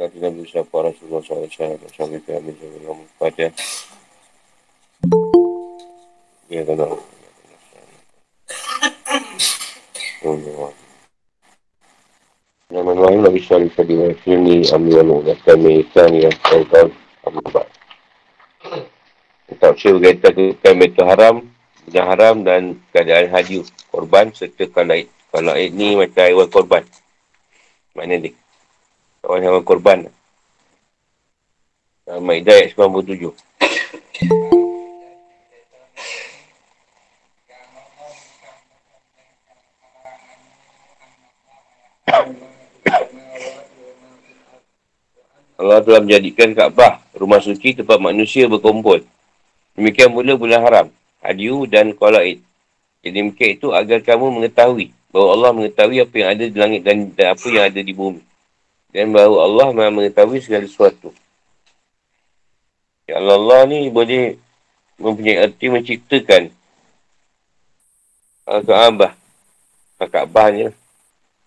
Kata Nabi Sapa Rasulullah SAW Sampai kami Sampai pada Ya. Kan Nama Nabi Nabi Salih Fadi wa Fini Amri wa Nuh Kami Kami yang Kaitan Abu Bakar Tak usah berkaitan dengan metu haram Benda haram dan keadaan haji Korban serta kalaid Kalaid ni macam hewan korban. Mana dia Kawan hewan korban. Al-Ma'idah ayat 97. Allah telah menjadikan Kaabah, rumah suci tempat manusia berkumpul. Demikian pula bulan haram, hadiu dan kolaid. Jadi demikian itu agar kamu mengetahui bahawa Allah mengetahui apa yang ada di langit dan, dan apa yang ada di bumi. Dan bahawa Allah maha mengetahui segala sesuatu. Ya Allah, Allah ni boleh mempunyai arti menciptakan Al-Kaabah. Al-Kaabah ni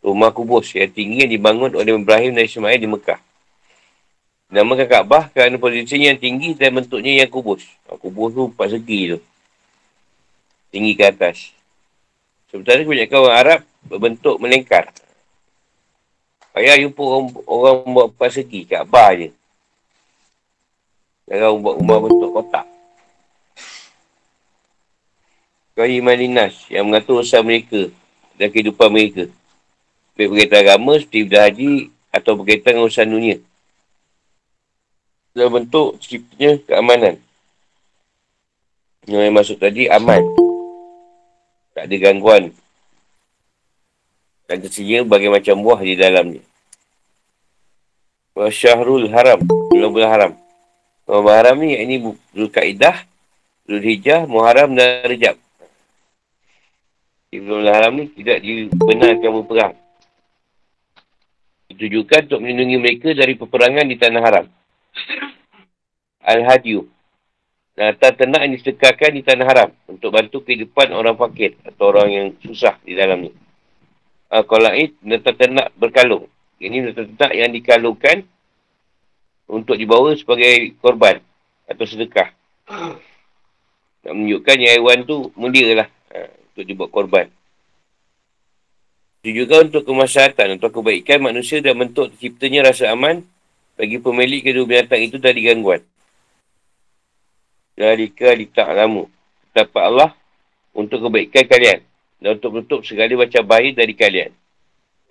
rumah kubus yang tinggi yang dibangun oleh Ibrahim dan Ismail di Mekah. Namakan Kaabah kerana posisinya yang tinggi dan bentuknya yang kubus. Kubus tu empat segi tu. Tinggi ke atas. Sementara kebanyakan orang Arab berbentuk melingkar. Payah jumpa orang, orang buat persegi, Kaabah je. Jangan buat rumah bentuk kotak. Kau iman dinas yang mengatur usaha mereka dan kehidupan mereka. Baik berkaitan agama seperti berhaji atau berkaitan dengan usaha dunia. Dalam bentuk ciptanya keamanan. Yang masuk tadi aman. Tak ada gangguan dan tersedia berbagai macam buah di dalamnya. Wa syahrul haram. Bulan bulan haram. Bulan haram ni ini Zul Kaidah, Zul Hijjah, Muharram dan Rejab. Di bulan haram ni tidak dibenarkan berperang. Ditujukan untuk melindungi mereka dari peperangan di tanah haram. Al-Hadiyu. Dan ternak yang di tanah haram untuk bantu kehidupan orang fakir atau orang yang susah di dalamnya uh, kolaid binatang ternak berkalung. Ini ternak yang dikalungkan untuk dibawa sebagai korban atau sedekah. Nak menunjukkan yang haiwan tu mulia lah uh, untuk dibuat korban. Itu juga untuk kemaslahatan atau kebaikan manusia dan bentuk terciptanya rasa aman bagi pemilik kedua binatang itu dari gangguan. Jalika di ta'lamu. Dapat Allah untuk kebaikan kalian dan untuk menutup segala macam bahaya dari kalian.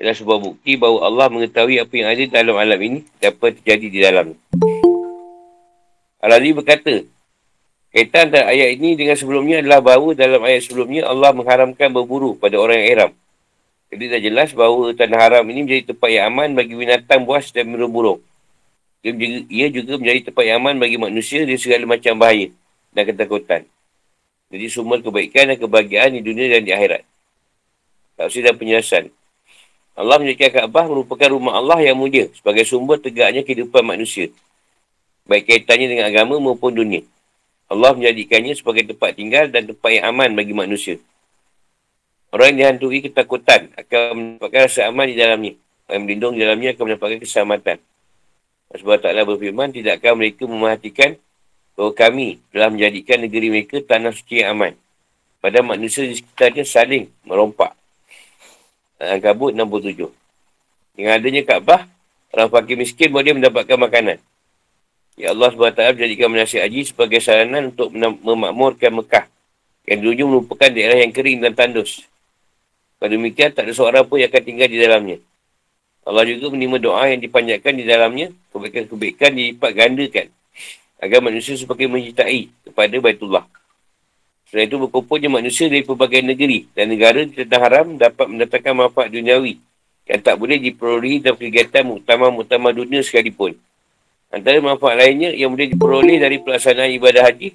Ialah sebuah bukti bahawa Allah mengetahui apa yang ada dalam alam ini dan apa terjadi di dalam. Al-Ali berkata, kaitan antara ayat ini dengan sebelumnya adalah bahawa dalam ayat sebelumnya Allah mengharamkan berburu pada orang yang eram. Jadi dah jelas bahawa tanah haram ini menjadi tempat yang aman bagi binatang buas dan burung-burung. Ia juga menjadi tempat yang aman bagi manusia dari segala macam bahaya dan ketakutan. Jadi sumber kebaikan dan kebahagiaan di dunia dan di akhirat. Tafsir dan penjelasan. Allah menjadikan Kaabah merupakan rumah Allah yang mulia sebagai sumber tegaknya kehidupan manusia. Baik kaitannya dengan agama maupun dunia. Allah menjadikannya sebagai tempat tinggal dan tempat yang aman bagi manusia. Orang yang dihantui ketakutan akan mendapatkan rasa aman di dalamnya. Orang yang berlindung di dalamnya akan mendapatkan keselamatan. Sebab taklah berfirman, tidakkah mereka memerhatikan bahawa kami telah menjadikan negeri mereka tanah suci yang aman. Pada manusia di sekitarnya saling merompak. Al-Kabut 67. Dengan adanya Kaabah, orang fakir miskin boleh mendapatkan makanan. Ya Allah SWT menjadikan menasih haji sebagai saranan untuk memakmurkan Mekah. Yang dulunya merupakan daerah yang kering dan tandus. Pada demikian, tak ada seorang pun yang akan tinggal di dalamnya. Allah juga menerima doa yang dipanjatkan di dalamnya. Kebaikan-kebaikan dilipat gandakan agar manusia semakin mencintai kepada Baitullah. Selain itu, berkumpulnya manusia dari pelbagai negeri dan negara tanah haram dapat mendatangkan manfaat duniawi yang tak boleh diperolehi dalam kegiatan muktamar-muktamar dunia sekalipun. Antara manfaat lainnya yang boleh diperoleh dari pelaksanaan ibadah haji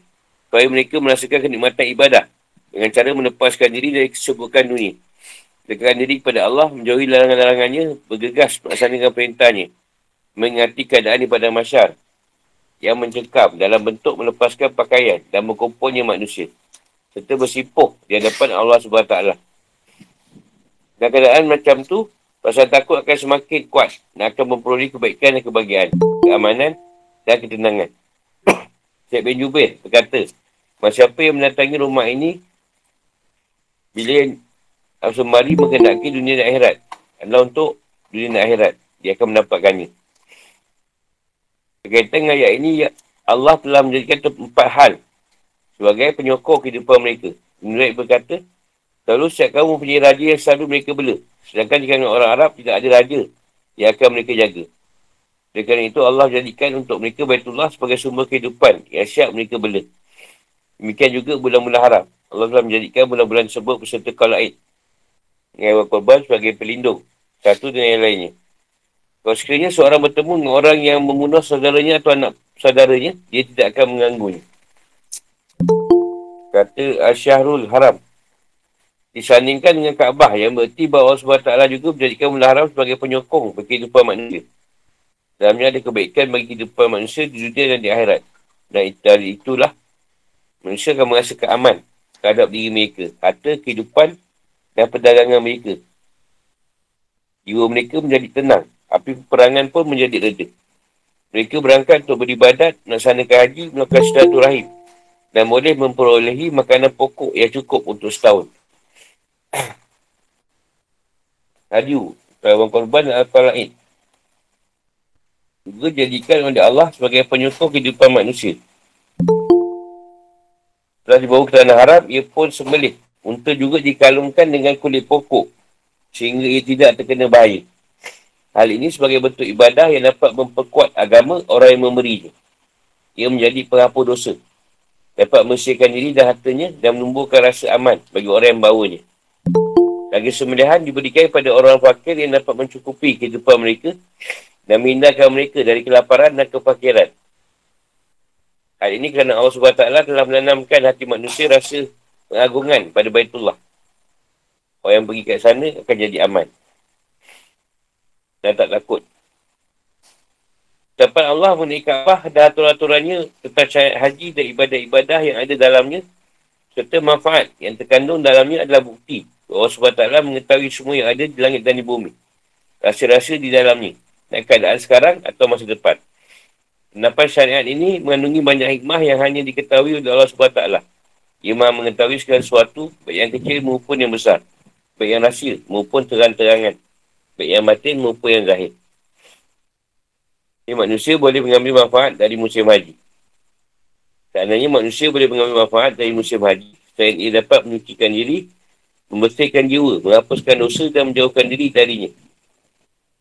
supaya mereka merasakan kenikmatan ibadah dengan cara melepaskan diri dari kesibukan dunia. Dekatkan diri kepada Allah, menjauhi larangan-larangannya, bergegas melaksanakan perintahnya, mengingati keadaan di pada masyarakat yang mencekam dalam bentuk melepaskan pakaian dan berkumpulnya manusia. Serta bersimpuh di hadapan Allah SWT. Dan keadaan macam tu Rasa takut akan semakin kuat dan akan memperoleh kebaikan dan kebahagiaan, keamanan dan ketenangan. Syed bin Jubair berkata, Siapa yang mendatangi rumah ini, bila sembari mengendaki dunia dan akhirat, adalah untuk dunia dan akhirat. Dia akan mendapatkannya. Berkaitan dengan ayat ini, ya, Allah telah menjadikan empat hal sebagai penyokong kehidupan mereka. Menurut berkata, selalu setiap kamu punya raja yang selalu mereka bela. Sedangkan jika orang Arab tidak ada raja yang akan mereka jaga. Oleh itu Allah jadikan untuk mereka Baitullah sebagai sumber kehidupan yang siap mereka bela. Demikian juga bulan-bulan haram. Allah telah menjadikan bulan-bulan tersebut beserta kalaid. Dengan korban sebagai pelindung. Satu dengan yang lainnya. Kalau sekiranya seorang bertemu dengan orang yang membunuh saudaranya atau anak saudaranya, dia tidak akan mengganggunya. Kata Asyahrul Haram. Disandingkan dengan Kaabah yang berarti bahawa Allah SWT juga menjadikan bulan haram sebagai penyokong bagi kehidupan manusia. Dalamnya ada kebaikan bagi kehidupan manusia di dunia dan di akhirat. Dan dari itulah Manusia akan merasakan aman terhadap diri mereka, harta, kehidupan dan perdagangan mereka. Jiwa mereka menjadi tenang, api peperangan pun menjadi reda. Mereka berangkat untuk beribadat, melaksanakan haji, melakukan rahim dan boleh memperolehi makanan pokok yang cukup untuk setahun. Hadiu, kawan korban dan apa lain. Juga jadikan oleh Allah sebagai penyokong kehidupan manusia. Setelah dibawa ke tanah haram, ia pun sembelih. Unta juga dikalungkan dengan kulit pokok. Sehingga ia tidak terkena bahaya. Hal ini sebagai bentuk ibadah yang dapat memperkuat agama orang yang memberinya. Ia menjadi penghapus dosa. Dapat membersihkan diri dan hartanya dan menumbuhkan rasa aman bagi orang yang bawanya. Lagi sembelihan diberikan kepada orang fakir yang dapat mencukupi kehidupan mereka dan menghindarkan mereka dari kelaparan dan kefakiran. Hal ini kerana Allah SWT telah menanamkan hati manusia rasa pengagungan pada Baitullah. Orang yang pergi ke sana akan jadi aman. Dan tak takut. Tempat Allah mengenai Kaabah dan aturan-aturannya tentang syariat haji dan ibadah-ibadah yang ada dalamnya serta manfaat yang terkandung dalamnya adalah bukti Allah SWT mengetahui semua yang ada di langit dan di bumi. Rasa-rasa di dalamnya. Dan keadaan sekarang atau masa depan. Pendapat syariat ini mengandungi banyak hikmah yang hanya diketahui oleh Allah SWT. Ia maha mengetahui segala sesuatu, baik yang kecil maupun yang besar. Baik yang rahsia maupun terang-terangan. Baik yang batin maupun yang zahir. Ini manusia boleh mengambil manfaat dari musim haji. Seandainya manusia boleh mengambil manfaat dari musim haji. Selain ia dapat menyucikan diri, membersihkan jiwa, menghapuskan dosa dan menjauhkan diri darinya.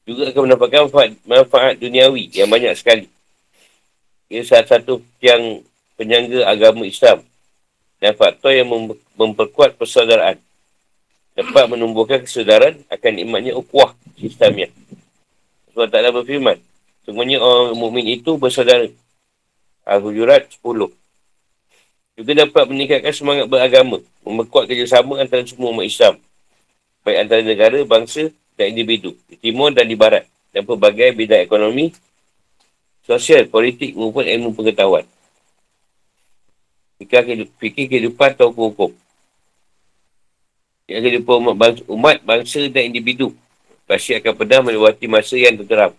Juga akan mendapatkan manfaat, manfaat duniawi yang banyak sekali. Ia salah satu yang penyangga agama Islam dan faktor yang mem- memperkuat persaudaraan. Dapat menumbuhkan kesedaran akan nikmatnya ukuah sistemnya. Sebab taklah berfirman. Semuanya orang mukmin itu bersaudara. Al-Hujurat 10. Juga dapat meningkatkan semangat beragama. Memperkuat kerjasama antara semua umat Islam. Baik antara negara, bangsa dan individu. Di timur dan di barat. Dan pelbagai bidang ekonomi, sosial, politik maupun ilmu pengetahuan. Fikir kehidupan atau hukum-hukum. Yang kehidupan umat bangsa, umat, bangsa dan individu. Pasti akan pernah melewati masa yang tergeram.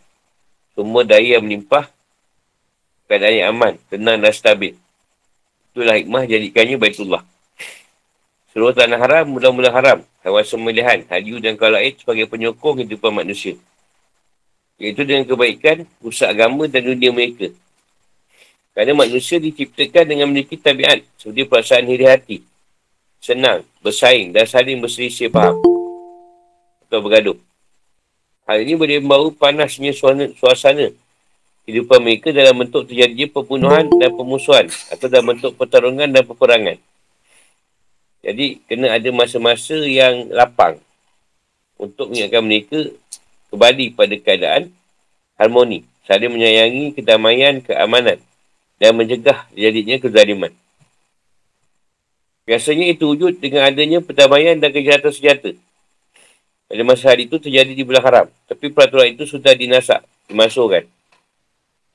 Semua daya yang melimpah, keadaan yang aman, tenang dan stabil. Itulah hikmah jadikannya Baitullah. Seluruh tanah haram, mula-mula haram. Hewan semelihan, hadiu dan kalaid sebagai penyokong kehidupan manusia. Iaitu dengan kebaikan, usaha agama dan dunia mereka. Kerana manusia diciptakan dengan memiliki tabiat seperti perasaan hiri hati. Senang, bersaing dan saling berselisih faham. Atau bergaduh. Hal ini boleh membawa panasnya suasana, suasana kehidupan mereka dalam bentuk terjadinya pembunuhan dan pemusuhan atau dalam bentuk pertarungan dan peperangan. Jadi, kena ada masa-masa yang lapang untuk mengingatkan mereka kembali pada keadaan harmoni, saling menyayangi kedamaian, keamanan dan mencegah jadinya kezaliman. Biasanya itu wujud dengan adanya perdamaian dan kejahatan senjata. Pada masa hari itu terjadi di bulan haram. Tapi peraturan itu sudah dinasak, dimasukkan.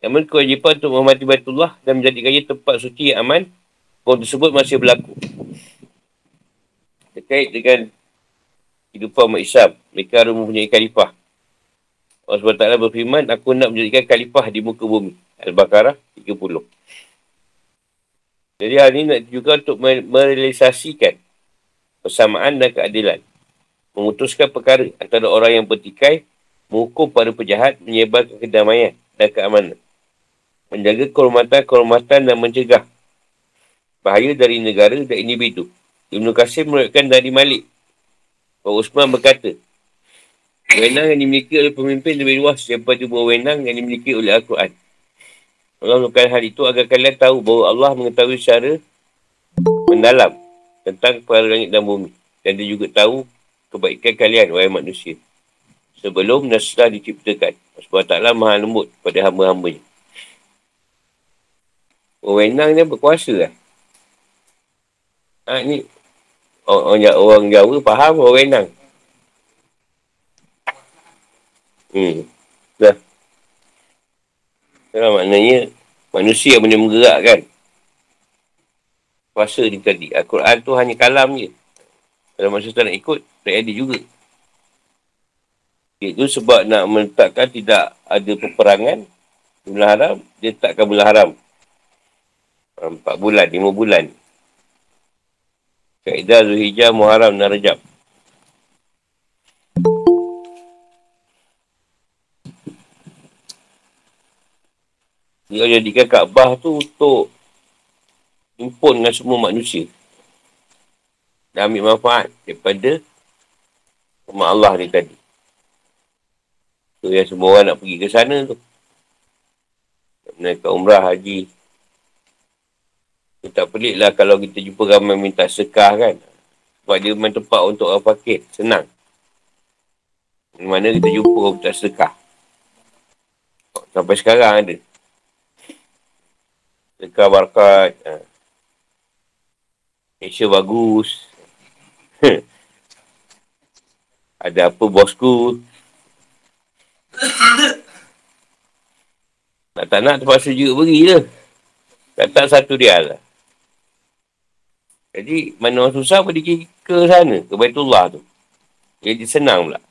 Namun kewajipan untuk menghormati Baitullah dan menjadikannya tempat suci yang aman, hukum tersebut masih berlaku. Terkait dengan kehidupan umat Islam. Mereka harus mempunyai khalifah. Allah SWT berfirman, aku nak menjadikan khalifah di muka bumi. Al-Baqarah 30. Jadi hal ini nak juga untuk merealisasikan persamaan dan keadilan. Memutuskan perkara antara orang yang bertikai, menghukum para pejahat, menyebarkan kedamaian dan keamanan. Menjaga kehormatan-kehormatan dan mencegah bahaya dari negara dan individu. Ibn Qasim meruatkan dari Malik. Bahawa Usman berkata, Wenang yang dimiliki oleh pemimpin lebih luas daripada wenang yang dimiliki oleh Al-Quran. Allah melakukan hal itu agar kalian tahu bahawa Allah mengetahui secara mendalam tentang perkara langit dan bumi. Dan dia juga tahu kebaikan kalian, wahai manusia. Sebelum dan setelah diciptakan. Sebab taklah maha lembut pada hamba-hambanya. Wewenang dia berkuasa lah. Ha, ni orang, orang Jawa faham wewenang. Hmm. Dah. Itulah maknanya manusia yang boleh menggerakkan kuasa ni tadi. Al-Quran tu hanya kalam je. Kalau manusia tak nak ikut, tak ada juga. Itu sebab nak meletakkan tidak ada peperangan bulan haram, dia takkan bulan haram. Empat bulan, lima bulan. Kaedah Zuhijjah, Muharram dan Rajab. Dia jadikan Kaabah tu untuk impun dengan semua manusia. Dan ambil manfaat daripada rumah Allah ni tadi. So yang semua orang nak pergi ke sana tu. Nak menaikkan umrah, haji. Itu tak pelik lah kalau kita jumpa ramai minta sekah kan. Sebab dia main tempat untuk orang pakit. Senang. Mana kita jumpa orang minta sekah. Sampai sekarang ada. Dekat Barkat. Ha. Malaysia bagus. Ada apa bosku? nak tak nak terpaksa juga pergi je. Kata satu dia lah. Jadi mana orang susah pergi ke sana, ke Baitullah tu. Jadi senang pula.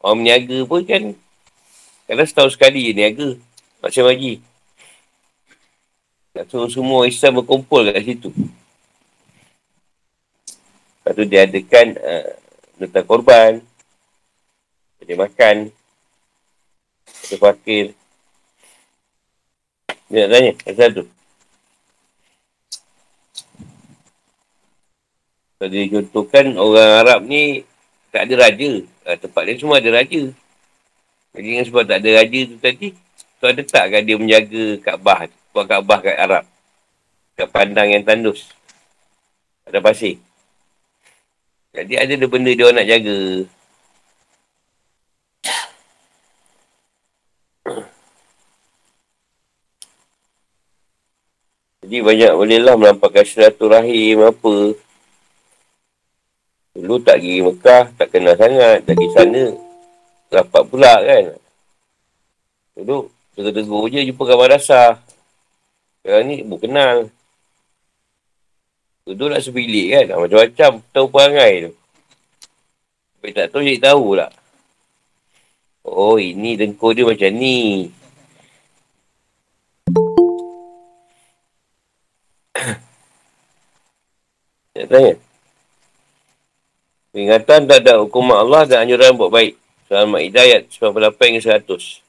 Orang meniaga pun kan, kadang setahun sekali niaga. Macam lagi. Tak suruh semua Islam berkumpul kat situ. Lepas tu dia adakan uh, nota korban. Dia makan. Dia fakir. Dia nak tanya pasal tu. Kalau dia contohkan orang Arab ni tak ada raja. Uh, tempat dia semua ada raja. Jadi sebab tak ada raja tu tadi, tu ada kan dia menjaga Kaabah tu buat Kaabah kat Arab. Kat pandang yang tandus. Ada pasir. Jadi ada ada benda dia nak jaga. Jadi banyak bolehlah melampaukan rahim apa. Dulu tak pergi Mekah, tak kenal sangat. Tak pergi sana. Rapat pula kan. Dulu, tegur-tegur je jumpa kat madrasah. Sekarang ni ibu kenal. Duduk nak sebilik kan. Ah, macam-macam tahu perangai tu. Tapi tak tahu jadi tahu lah. Oh ini dengkur dia macam ni. Nak tanya. Peringatan tak ada hukum Allah dan anjuran buat baik. Soal Ma'idah ayat 98 hingga 100.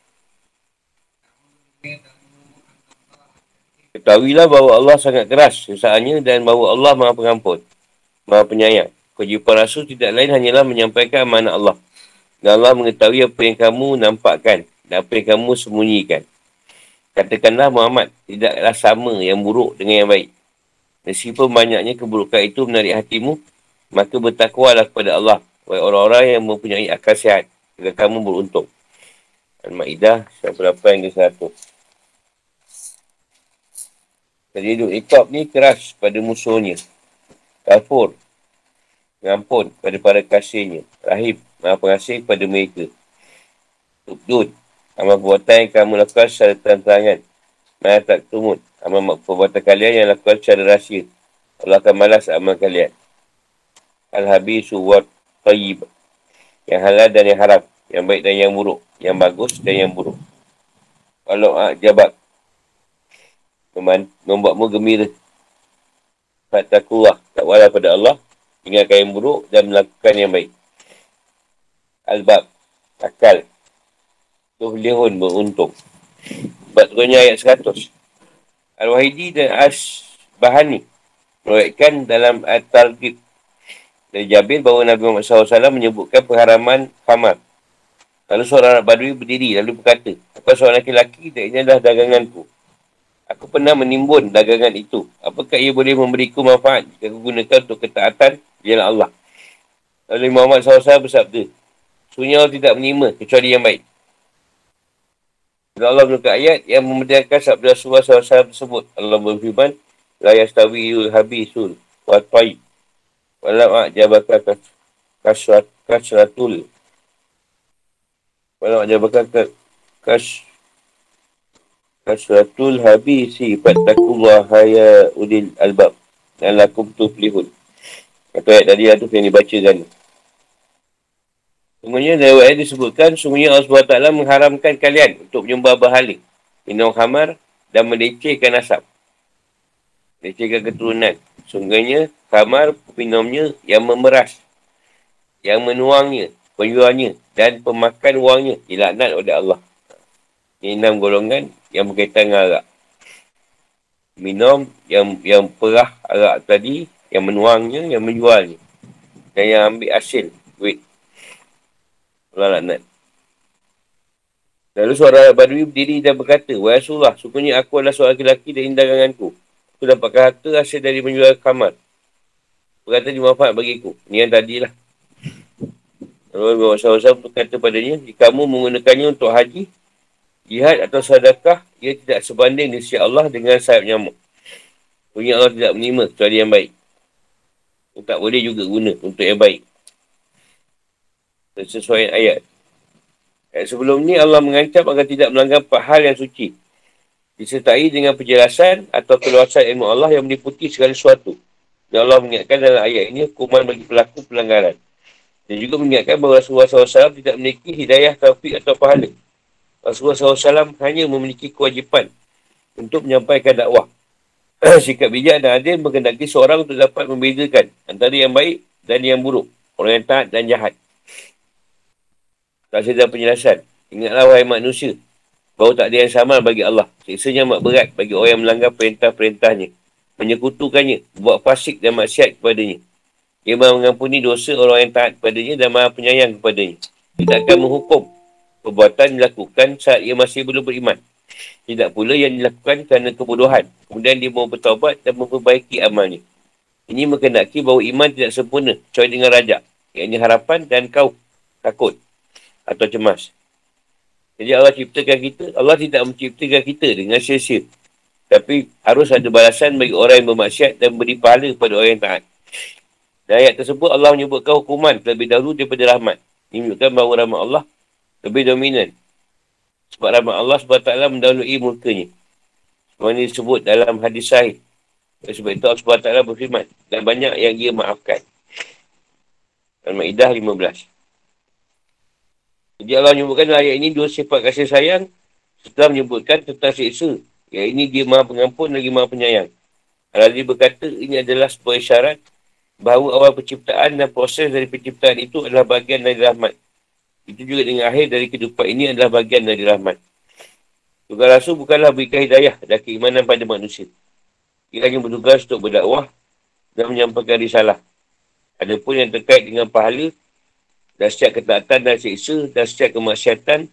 Ketahuilah bahawa Allah sangat keras sesaannya dan bahawa Allah maha pengampun, maha penyayang. Kewajipan Rasul tidak lain hanyalah menyampaikan amanah Allah. Dan Allah mengetahui apa yang kamu nampakkan dan apa yang kamu sembunyikan. Katakanlah Muhammad, tidaklah sama yang buruk dengan yang baik. Meskipun banyaknya keburukan itu menarik hatimu, maka bertakwalah kepada Allah. Baik orang-orang yang mempunyai akal sihat, agar kamu beruntung. Al-Ma'idah 98 hingga 100. Jadi hidup ikab ni keras pada musuhnya. Kafur. Ngampun pada para kasihnya. Rahim. Maha pengasih kepada mereka. Tubdud. Amal perbuatan yang kamu lakukan secara terang-terangan. Maha tak tumut. Amal perbuatan kalian yang lakukan secara rahsia. Allah akan malas amal kalian. Al-Habisu wa tayyib. Yang halal dan yang haram. Yang baik dan yang buruk. Yang bagus dan yang buruk. Kalau ah, jabat. Membuatmu gembira. Fatakullah. Takwalah pada Allah. Tinggalkan yang buruk dan melakukan yang baik. Albab. Akal. Tuhlihun beruntung. Sebab turunnya ayat 100. Al-Wahidi dan As-Bahani meruatkan dalam At-Targib dari Jabir bahawa Nabi Muhammad SAW menyebutkan pengharaman khamar. Lalu seorang anak badui berdiri lalu berkata, Apa seorang lelaki dan ini adalah daganganku. Aku pernah menimbun dagangan itu. Apakah ia boleh memberiku manfaat jika aku gunakan untuk ketaatan di Allah? Lalu Muhammad SAW bersabda, Sebenarnya Allah tidak menerima kecuali yang baik. Dan Allah menuka ayat yang memediakan sabda Rasulullah SAW tersebut. Allah berfirman, La yastawi yul habisul wa ta'i. Walau a'jabaka kasrat kasratul. Walau a'jabaka kas kasratul habisi fattakullah haya udil albab. Dan lakum tuflihun. Kata ayat tadi lah tu yang dibacakan. Semuanya dari ayat disebutkan, semuanya Allah SWT mengharamkan kalian untuk menyembah berhala, minum khamar dan melecehkan nasab. Melecehkan keturunan. Sungguhnya, khamar minumnya yang memeras, yang menuangnya, penjualnya dan pemakan wangnya dilaknat oleh Allah. Ini enam golongan yang berkaitan dengan arak. Minum yang yang perah arak tadi, yang menuangnya, yang menjualnya. Dan yang ambil hasil, duit. Laknat. Lalu suara Badui berdiri dan berkata, Wahai Rasulullah, sukanya aku adalah seorang lelaki dan indaganganku. Aku dapatkan harta hasil dari menjual kamar. Berkata dimanfaat bagiku. Ini yang tadilah. Lalu SAW berkata padanya, jika kamu menggunakannya untuk haji, jihad atau sadakah, ia tidak sebanding di sisi Allah dengan sayap nyamuk. Punya Allah tidak menerima kecuali yang baik. Tak boleh juga guna untuk yang baik sesuai ayat. ayat. Sebelum ni Allah mengancam agar tidak melanggar empat hal yang suci. Disertai dengan penjelasan atau keluasan ilmu Allah yang meliputi segala sesuatu. Dan Allah mengingatkan dalam ayat ini hukuman bagi pelaku pelanggaran. Dan juga mengingatkan bahawa Rasulullah SAW tidak memiliki hidayah, taufik atau pahala. Rasulullah SAW hanya memiliki kewajipan untuk menyampaikan dakwah. Sikap bijak dan adil mengendaki seorang untuk dapat membezakan antara yang baik dan yang buruk. Orang yang taat dan jahat. Tak sedar penjelasan. Ingatlah wahai manusia. Bahawa tak ada yang sama bagi Allah. Siksanya amat berat bagi orang yang melanggar perintah-perintahnya. Menyekutukannya. Buat fasik dan maksiat kepadanya. Ia mengampuni dosa orang yang taat kepadanya dan maha penyayang kepadanya. Tidak akan menghukum perbuatan dilakukan saat ia masih belum beriman. Tidak pula yang dilakukan kerana kebodohan. Kemudian dia mau bertaubat dan memperbaiki amalnya. Ini mengendaki bahawa iman tidak sempurna. Kecuali dengan raja. Yang harapan dan kau takut atau cemas. Jadi Allah ciptakan kita, Allah tidak menciptakan kita dengan sia-sia. Tapi harus ada balasan bagi orang yang bermaksiat dan beri pahala kepada orang yang taat. Dan ayat tersebut Allah menyebutkan hukuman terlebih dahulu daripada rahmat. Ini menunjukkan bahawa rahmat Allah lebih dominan. Sebab rahmat Allah SWT mendahului murkanya. Semua ini disebut dalam hadis sahih. Sebab itu Allah SWT berfirman. Dan banyak yang ia maafkan. Al-Ma'idah 15. Jadi Allah menyebutkan ayat ini dua sifat kasih sayang setelah menyebutkan tentang siksa. Yang ini dia maha pengampun lagi maha penyayang. al berkata ini adalah sebuah isyarat bahawa awal penciptaan dan proses dari penciptaan itu adalah bagian dari rahmat. Itu juga dengan akhir dari kehidupan ini adalah bagian dari rahmat. Tugas Rasul bukanlah berikan hidayah dan keimanan pada manusia. Ia hanya bertugas untuk berdakwah dan menyampaikan risalah. Adapun yang terkait dengan pahala dan setiap ketaatan dan siksa dan setiap kemaksiatan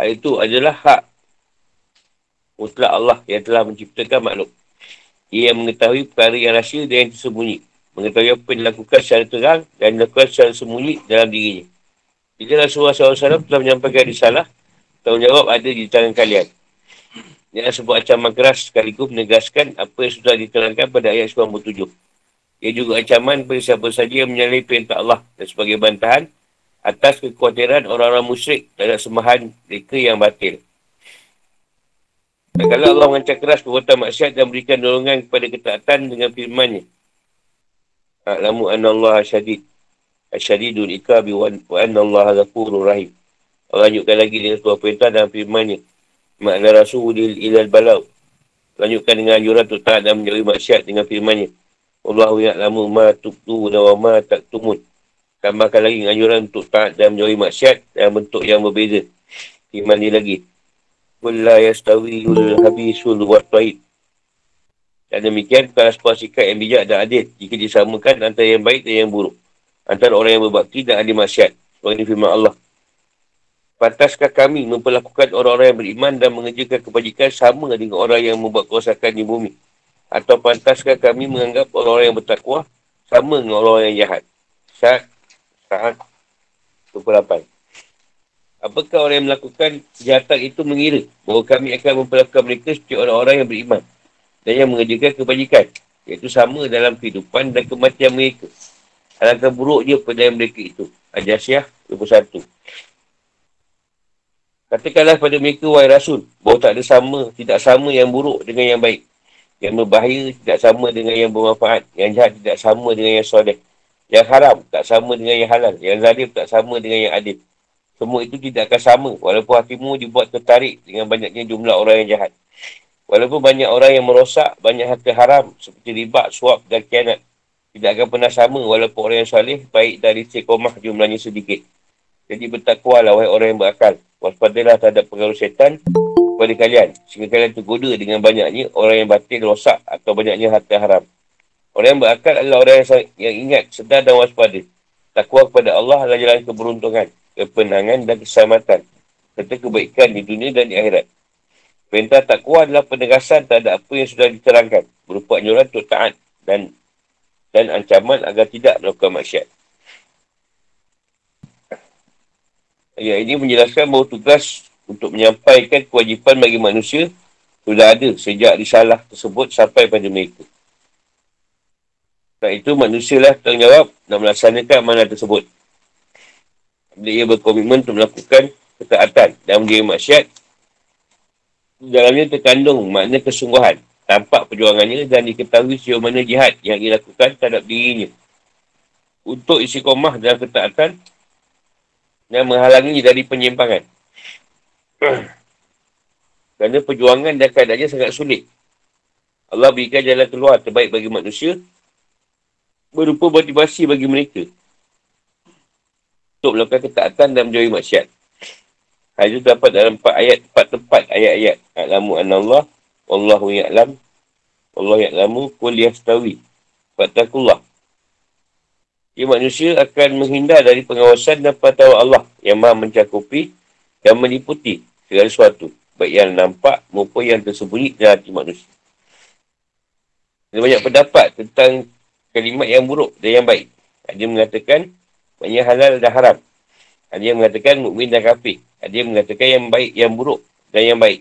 hal itu adalah hak mutlak Allah yang telah menciptakan makhluk. Ia yang mengetahui perkara yang rahsia dan yang tersembunyi. Mengetahui apa yang dilakukan secara terang dan dilakukan secara sembunyi dalam dirinya. Jika Rasulullah SAW telah menyampaikan risalah, tanggungjawab ada di tangan kalian. Ini adalah sebuah ancaman keras sekaligus menegaskan apa yang sudah diterangkan pada ayat 97. Ia juga ancaman kepada siapa saja yang menyalahi perintah Allah dan sebagai bantahan atas kekhawatiran orang-orang musyrik terhadap sembahan mereka yang batil. Dan kalau Allah mengancam keras perbuatan maksiat dan berikan dorongan kepada ketaatan dengan firmannya. A'lamu anna Allah syadid. Asyadidul ikabi wa anna Allah ghafurur rahim. Lanjutkan lagi dengan sebuah perintah dalam firman-Nya. Makna rasulil ilal balau. Lanjutkan dengan anjuran untuk taat dan menjauhi maksiat dengan firman-Nya. Allahu ya'lamu ma tubtu wa ma taktumun. Tambahkan lagi anjuran untuk taat dan menjauhi maksiat dalam bentuk yang berbeza. Firman ni lagi. Qul la yastawiyul habisul wa ta'id. Dan demikian bukanlah sebuah sikap yang bijak dan adil jika disamakan antara yang baik dan yang buruk. Antara orang yang berbakti dan ahli masyarakat. Sebagai firman Allah. Pantaskah kami memperlakukan orang-orang yang beriman dan mengerjakan kebajikan sama dengan orang yang membuat kerosakan di bumi? Atau pantaskah kami menganggap orang-orang yang bertakwa sama dengan orang-orang yang jahat? Saat, saat 28. Apakah orang yang melakukan kejahatan itu mengira bahawa kami akan memperlakukan mereka seperti orang-orang yang beriman? dan yang mengerjakan kebajikan. Iaitu sama dalam kehidupan dan kematian mereka. Alangkah buruknya perdaya mereka itu. Ajasyah 21. Katakanlah pada mereka, wahai Rasul, bahawa tak ada sama, tidak sama yang buruk dengan yang baik. Yang berbahaya tidak sama dengan yang bermanfaat. Yang jahat tidak sama dengan yang soleh. Yang haram tak sama dengan yang halal. Yang zalim tak sama dengan yang adil. Semua itu tidak akan sama walaupun hatimu dibuat tertarik dengan banyaknya jumlah orang yang jahat. Walaupun banyak orang yang merosak, banyak harta haram seperti riba, suap dan kianat. Tidak akan pernah sama walaupun orang yang salih, baik dari sekomah jumlahnya sedikit. Jadi bertakwa lah wahai orang yang berakal. Waspadalah terhadap pengaruh setan kepada kalian. Sehingga kalian tergoda dengan banyaknya orang yang batin, rosak atau banyaknya harta haram. Orang yang berakal adalah orang yang, yang ingat, sedar dan waspada. Takwa kepada Allah adalah jalan keberuntungan, kepenangan dan keselamatan. Serta kebaikan di dunia dan di akhirat. Perintah takwa adalah penegasan terhadap apa yang sudah diterangkan. Berupa anjuran untuk taat dan dan ancaman agar tidak melakukan maksiat. Ayat ini menjelaskan bahawa tugas untuk menyampaikan kewajipan bagi manusia sudah ada sejak risalah tersebut sampai pada mereka. Sebab itu manusialah tanggungjawab dan melaksanakan amanah tersebut. Bila ia berkomitmen untuk melakukan ketaatan dan menjadi maksiat, dalamnya terkandung makna kesungguhan, tampak perjuangannya dan diketahui sejauh mana jihad yang dilakukan terhadap dirinya. Untuk isi komah dalam ketaatan dan menghalangi dari penyimpangan. Kerana perjuangan dan keadaannya sangat sulit. Allah berikan jalan keluar terbaik bagi manusia berupa motivasi bagi mereka untuk melakukan ketaatan dan menjauhi maksiat. Hal itu dapat dalam empat ayat, empat tempat ayat-ayat. A'lamu Allah, Wallahu ya'lam, Allah ya'lamu, kul yastawi. Fatakullah. Ia manusia akan menghindar dari pengawasan dan pantauan Allah yang maha mencakupi dan meliputi segala sesuatu. Baik yang nampak maupun yang tersembunyi dalam hati manusia. Ada banyak pendapat tentang kalimat yang buruk dan yang baik. Ada mengatakan banyak halal dan haram. Ada yang mengatakan mukmin dan kafir. Ada yang mengatakan yang baik, yang buruk dan yang baik.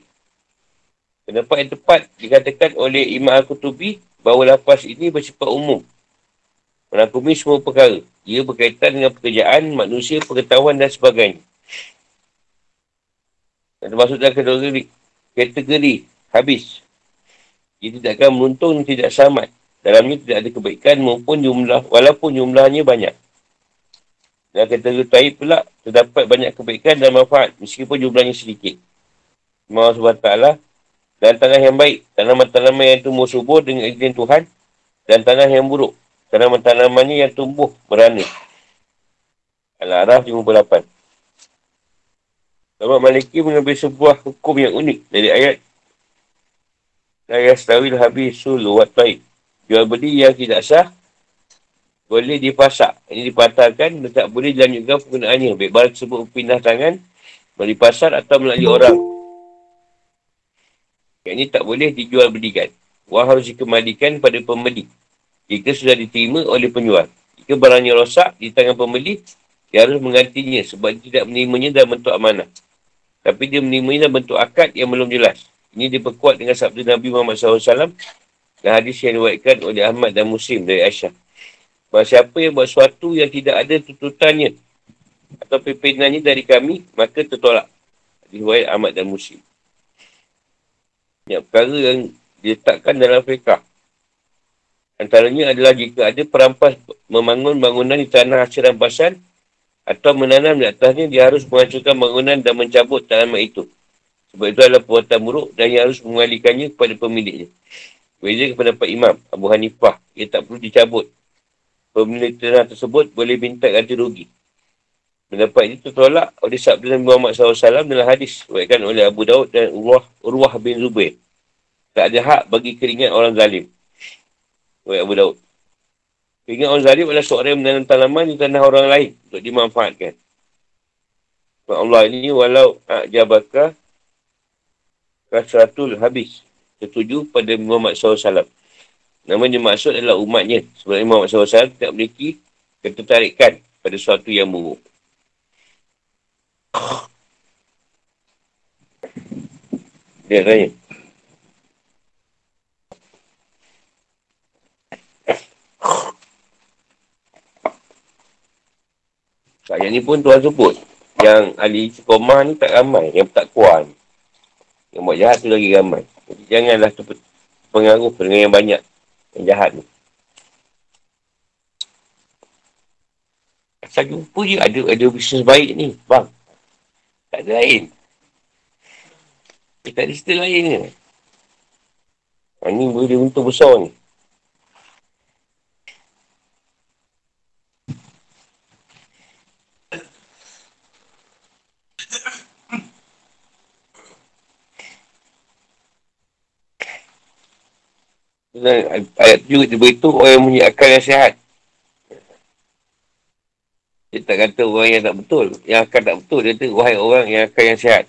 Pendapat yang tepat dikatakan oleh Imam Al-Qutubi bahawa lapas ini bersifat umum. Menakumi semua perkara. Ia berkaitan dengan pekerjaan, manusia, pengetahuan dan sebagainya. Dan termasuk dalam kategori, kategori habis. Ia tidak akan menuntung tidak selamat. Dalamnya tidak ada kebaikan maupun jumlah, walaupun jumlahnya banyak. Dan kategori taib pula terdapat banyak kebaikan dan manfaat meskipun jumlahnya sedikit. Allah SWT dan tanah yang baik, tanaman-tanaman yang tumbuh subur dengan izin Tuhan dan tanah yang buruk, tanaman-tanamannya yang tumbuh berani. Al-Araf 58 Selamat Maliki mengambil sebuah hukum yang unik dari ayat La yastawil habisul taib. Jual beli yang tidak sah boleh dipasak. Ini dipatahkan dan tak boleh dilanjutkan penggunaannya. Baik barang tersebut pindah tangan melalui pasar atau melalui orang. Yang ini tak boleh dijual belikan. Wah harus dikembalikan pada pembeli. Jika sudah diterima oleh penjual. Jika barangnya rosak di tangan pembeli, dia harus menggantinya sebab dia tidak menerimanya dalam bentuk amanah. Tapi dia menerimanya dalam bentuk akad yang belum jelas. Ini diperkuat dengan sabda Nabi Muhammad SAW dan hadis yang diwakilkan oleh Ahmad dan Muslim dari Aisyah. Bahawa siapa yang buat sesuatu yang tidak ada tuntutannya atau pimpinannya dari kami, maka tertolak. Riwayat Ahmad dan Muslim. Ini perkara yang diletakkan dalam fiqah. Antaranya adalah jika ada perampas membangun bangunan di tanah hasil rampasan atau menanam di atasnya, dia harus menghancurkan bangunan dan mencabut tanaman itu. Sebab itu adalah perbuatan buruk dan ia harus mengalihkannya kepada pemiliknya. Beza kepada Pak Imam Abu Hanifah, ia tak perlu dicabut. Pemilik tanah tersebut boleh minta ganti rugi. Pendapat ini tertolak oleh sabda Nabi Muhammad SAW dalam hadis. Buatkan oleh Abu Daud dan Urwah, Urwah bin Zubair. Tak ada hak bagi keringat orang zalim. Buat Abu Daud. Keringat orang zalim adalah seorang yang menanam tanaman di tanah orang lain untuk dimanfaatkan. Allah ini walau jabakah kasratul habis setuju pada Muhammad SAW. Namanya maksud adalah umatnya. Sebenarnya Muhammad SAW tidak memiliki ketertarikan pada sesuatu yang buruk. Dia tanya. Ayat ni pun Tuhan sebut. Yang ahli sekomah ni tak ramai. Yang tak kuat. Yang buat jahat tu lagi ramai. Jadi janganlah pengaruh dengan yang banyak yang jahat ni. Asal jumpa je ada, ada bisnes baik ni. Bang. Tak ada lain. Eh, tak ada cerita lain ni. Ha, ni boleh untung besar ni. Dan ayat tu dia beritahu orang yang punya akal yang sihat. Dia tak kata orang yang tak betul. Yang akal tak betul. Dia kata, wahai orang yang akal yang sihat.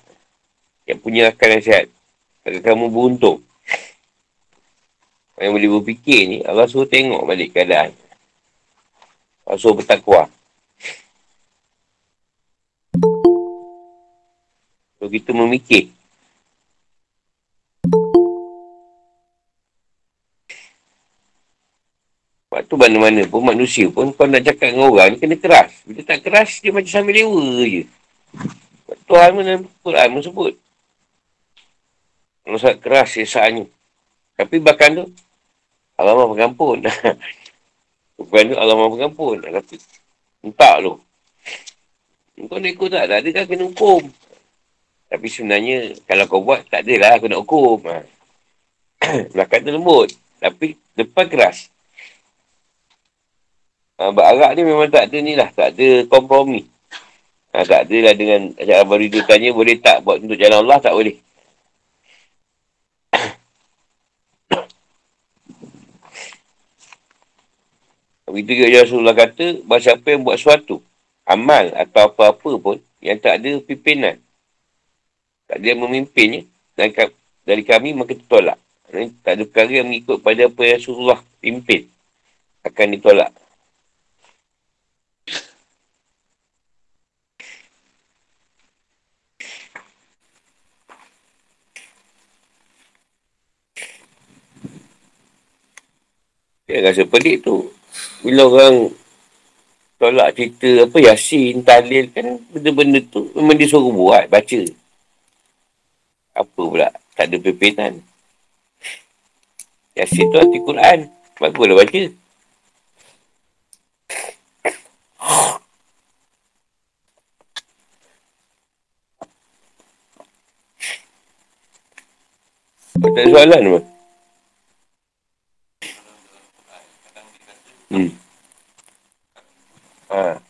Yang punya akal yang sihat. Kata kamu beruntung. Yang boleh berfikir ni, Allah suruh tengok balik keadaan. Allah suruh bertakwa. So, kita memikir. Sebab tu mana-mana pun manusia pun kau nak cakap dengan orang ni kena keras. Bila tak keras, dia macam sambil lewa je. Tuhan pun dalam Quran pun sebut. Kalau sangat keras sesanya. Tapi bahkan tu, Allah maha pengampun. Bukan tu Allah maha pengampun. Tapi, entah tu. Kau nak ikut tak? Tak ada kan kena hukum. Tapi sebenarnya, kalau kau buat, tak adalah aku nak hukum. Ha. Belakang tu lembut. Tapi, depan keras. Ha, Arak ni memang tak ada ni lah. Tak ada kompromi. Ha, tak ada lah dengan baru dia tanya boleh tak buat untuk jalan Allah. Tak boleh. Begitu juga Rasulullah kata, bahawa siapa yang buat sesuatu, amal atau apa-apa pun, yang tak ada pimpinan, tak ada yang memimpinnya, dan dari kami maka tertolak. Tak ada perkara yang mengikut pada apa yang Rasulullah pimpin, akan ditolak. Dia rasa pelik tu. Bila orang tolak cerita apa Yasin, Talil kan benda-benda tu memang dia suruh buat, baca. Apa pula? Tak ada pimpinan. Yasin tu arti Quran. Baguslah baca. Tak ada soalan pun. Hmm. Ha.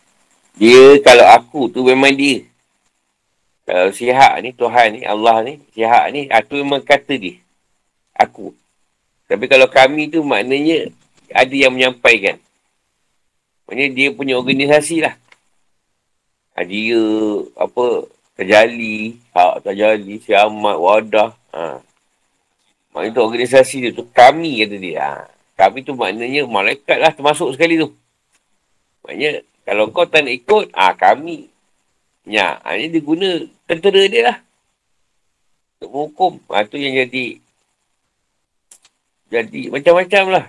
Dia kalau aku tu memang dia. Kalau sihat ni, Tuhan ni, Allah ni, sihat ni, aku memang kata dia. Aku. Tapi kalau kami tu maknanya ada yang menyampaikan. Maknanya dia punya organisasi lah. Ha, dia, apa, terjali, hak terjali, siamat, wadah. Ha. Maknanya tu organisasi dia tu, kami kata dia. Ha. Kami tu maknanya malaikat lah termasuk sekali tu. Maknanya kalau kau tak nak ikut, ah kami. Ya, ini dia guna tentera dia lah. Untuk menghukum. Ah, tu yang jadi jadi macam-macam lah.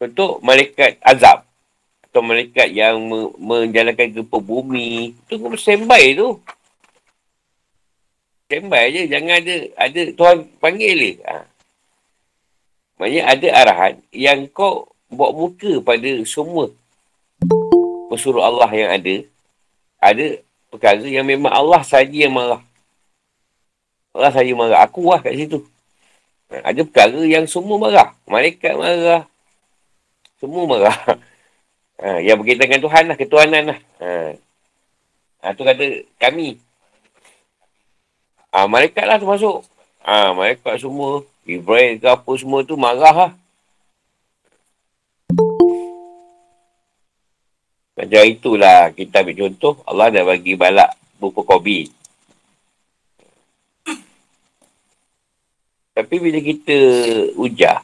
Untuk malaikat azab. Atau malaikat yang me- menjalankan gempa bumi. Tu kau standby tu. Standby je. Jangan ada, ada Tuhan panggil dia. Ha. Maksudnya ada arahan yang kau buat muka pada semua pesuruh Allah yang ada. Ada perkara yang memang Allah saja yang marah. Allah saja marah. Aku lah kat situ. Ada perkara yang semua marah. Malaikat marah. Semua marah. Ha, yang berkaitan dengan Tuhan lah. Ketuhanan lah. Ha. ha tu kata kami. Ha, malaikat lah termasuk. Ha, malaikat semua. Ibrahim ke apa semua tu marah lah. Macam itulah kita ambil contoh. Allah dah bagi balak berupa COVID. Tapi bila kita ujah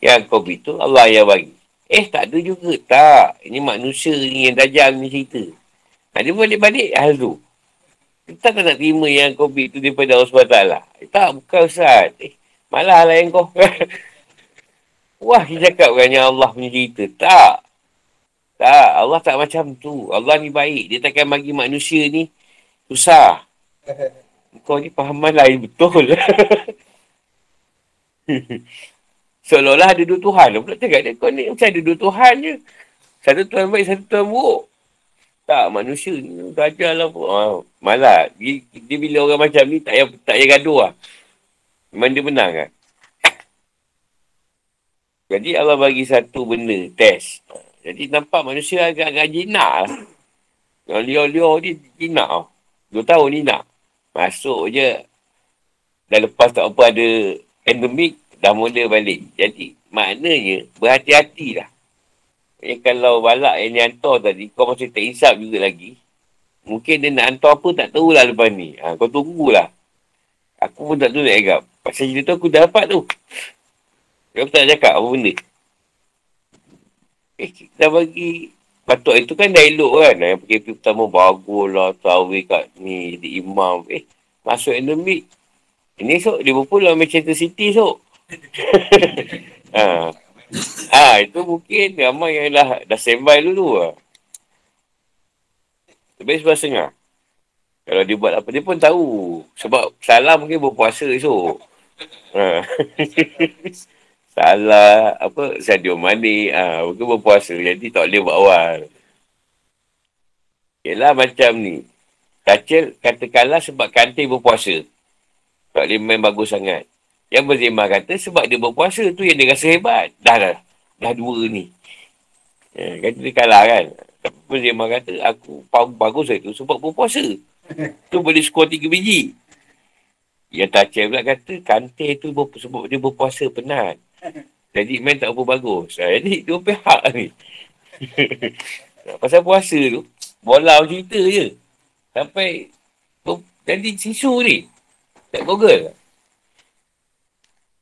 yang COVID tu Allah yang bagi. Eh tak ada juga. Tak. Ini manusia ni yang dajal ni cerita. Nah, dia balik-balik hal tu. Kita tak nak terima yang COVID tu daripada Allah SWT. Eh, tak, bukan Ustaz. Eh, malah lah yang kau. Wah, dia cakap kan yang Allah punya cerita. Tak. Tak, Allah tak macam tu. Allah ni baik. Dia takkan bagi manusia ni susah. Kau ni fahaman lain betul. Seolah-olah ada dua Tuhan. Pula cakap dia, kau ni macam ada dua Tuhan je. Satu Tuhan baik, satu Tuhan buruk. Tak, manusia ni belajar lah. Ah, malah, dia, dia, bila orang macam ni, tak payah, tak payah gaduh lah. Memang dia menang kan. Jadi Allah bagi satu benda, test. Jadi nampak manusia agak-agak jinak lah. Yang liur-liur ni jinak lah. Dua tahun ni nak. Masuk je. Dah lepas tak apa ada endemik, dah mula balik. Jadi maknanya berhati-hati lah. Eh, kalau balak yang hantar tadi, kau masih tak insap juga lagi. Mungkin dia nak hantar apa tak tahulah lepas ni. Ha, kau tunggulah. Aku pun tak tahu nak agap. Pasal cerita tu aku dapat tu. Aku tak cakap apa benda. Eh, kita bagi patut itu kan dah elok kan. Yang PKP pertama bagus lah. Tawi kat ni, di imam. Eh, masuk endemik. Ini sok, dia berpulang Manchester City sok. ha. ha, itu mungkin ramai yang dah, dah standby dulu lah. Lebih sebelah setengah. Kalau dia buat apa, dia pun tahu. Sebab salah mungkin berpuasa esok. Ha. Salah, apa, Sadio Mane, ah, ha, mungkin berpuasa. Jadi tak boleh buat awal. Yelah macam ni. Kacil katakanlah sebab kantin berpuasa. Tak boleh main bagus sangat. Yang berzimah kata sebab dia berpuasa tu yang dia rasa hebat. Dah dah. Dah dua ni. Ya, kata dia kalah kan. Tapi berzimah kata aku bagus itu sebab berpuasa. tu boleh skor tiga biji. Yang Tacel pula kata kantin tu sebab dia berpuasa penat. Jadi main tak apa bagus. Ha, jadi dua pihak ni. Pasal puasa tu, bola cerita je. Sampai jadi sisu ni. Tak google.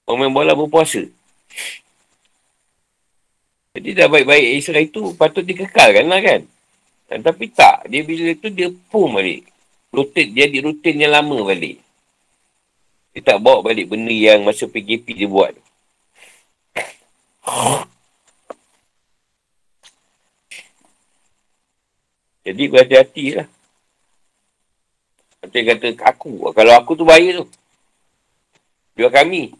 Orang main bola berpuasa. Jadi dah baik-baik Israel itu patut dikekalkan lah kan. Dan, tapi tak. Dia bila tu dia pun balik. Rutin, jadi rutin yang lama balik. Dia tak bawa balik benda yang masa PKP dia buat. Jadi berhati-hati lah. Macam kata aku. Kalau aku tu bahaya tu. Jual kami.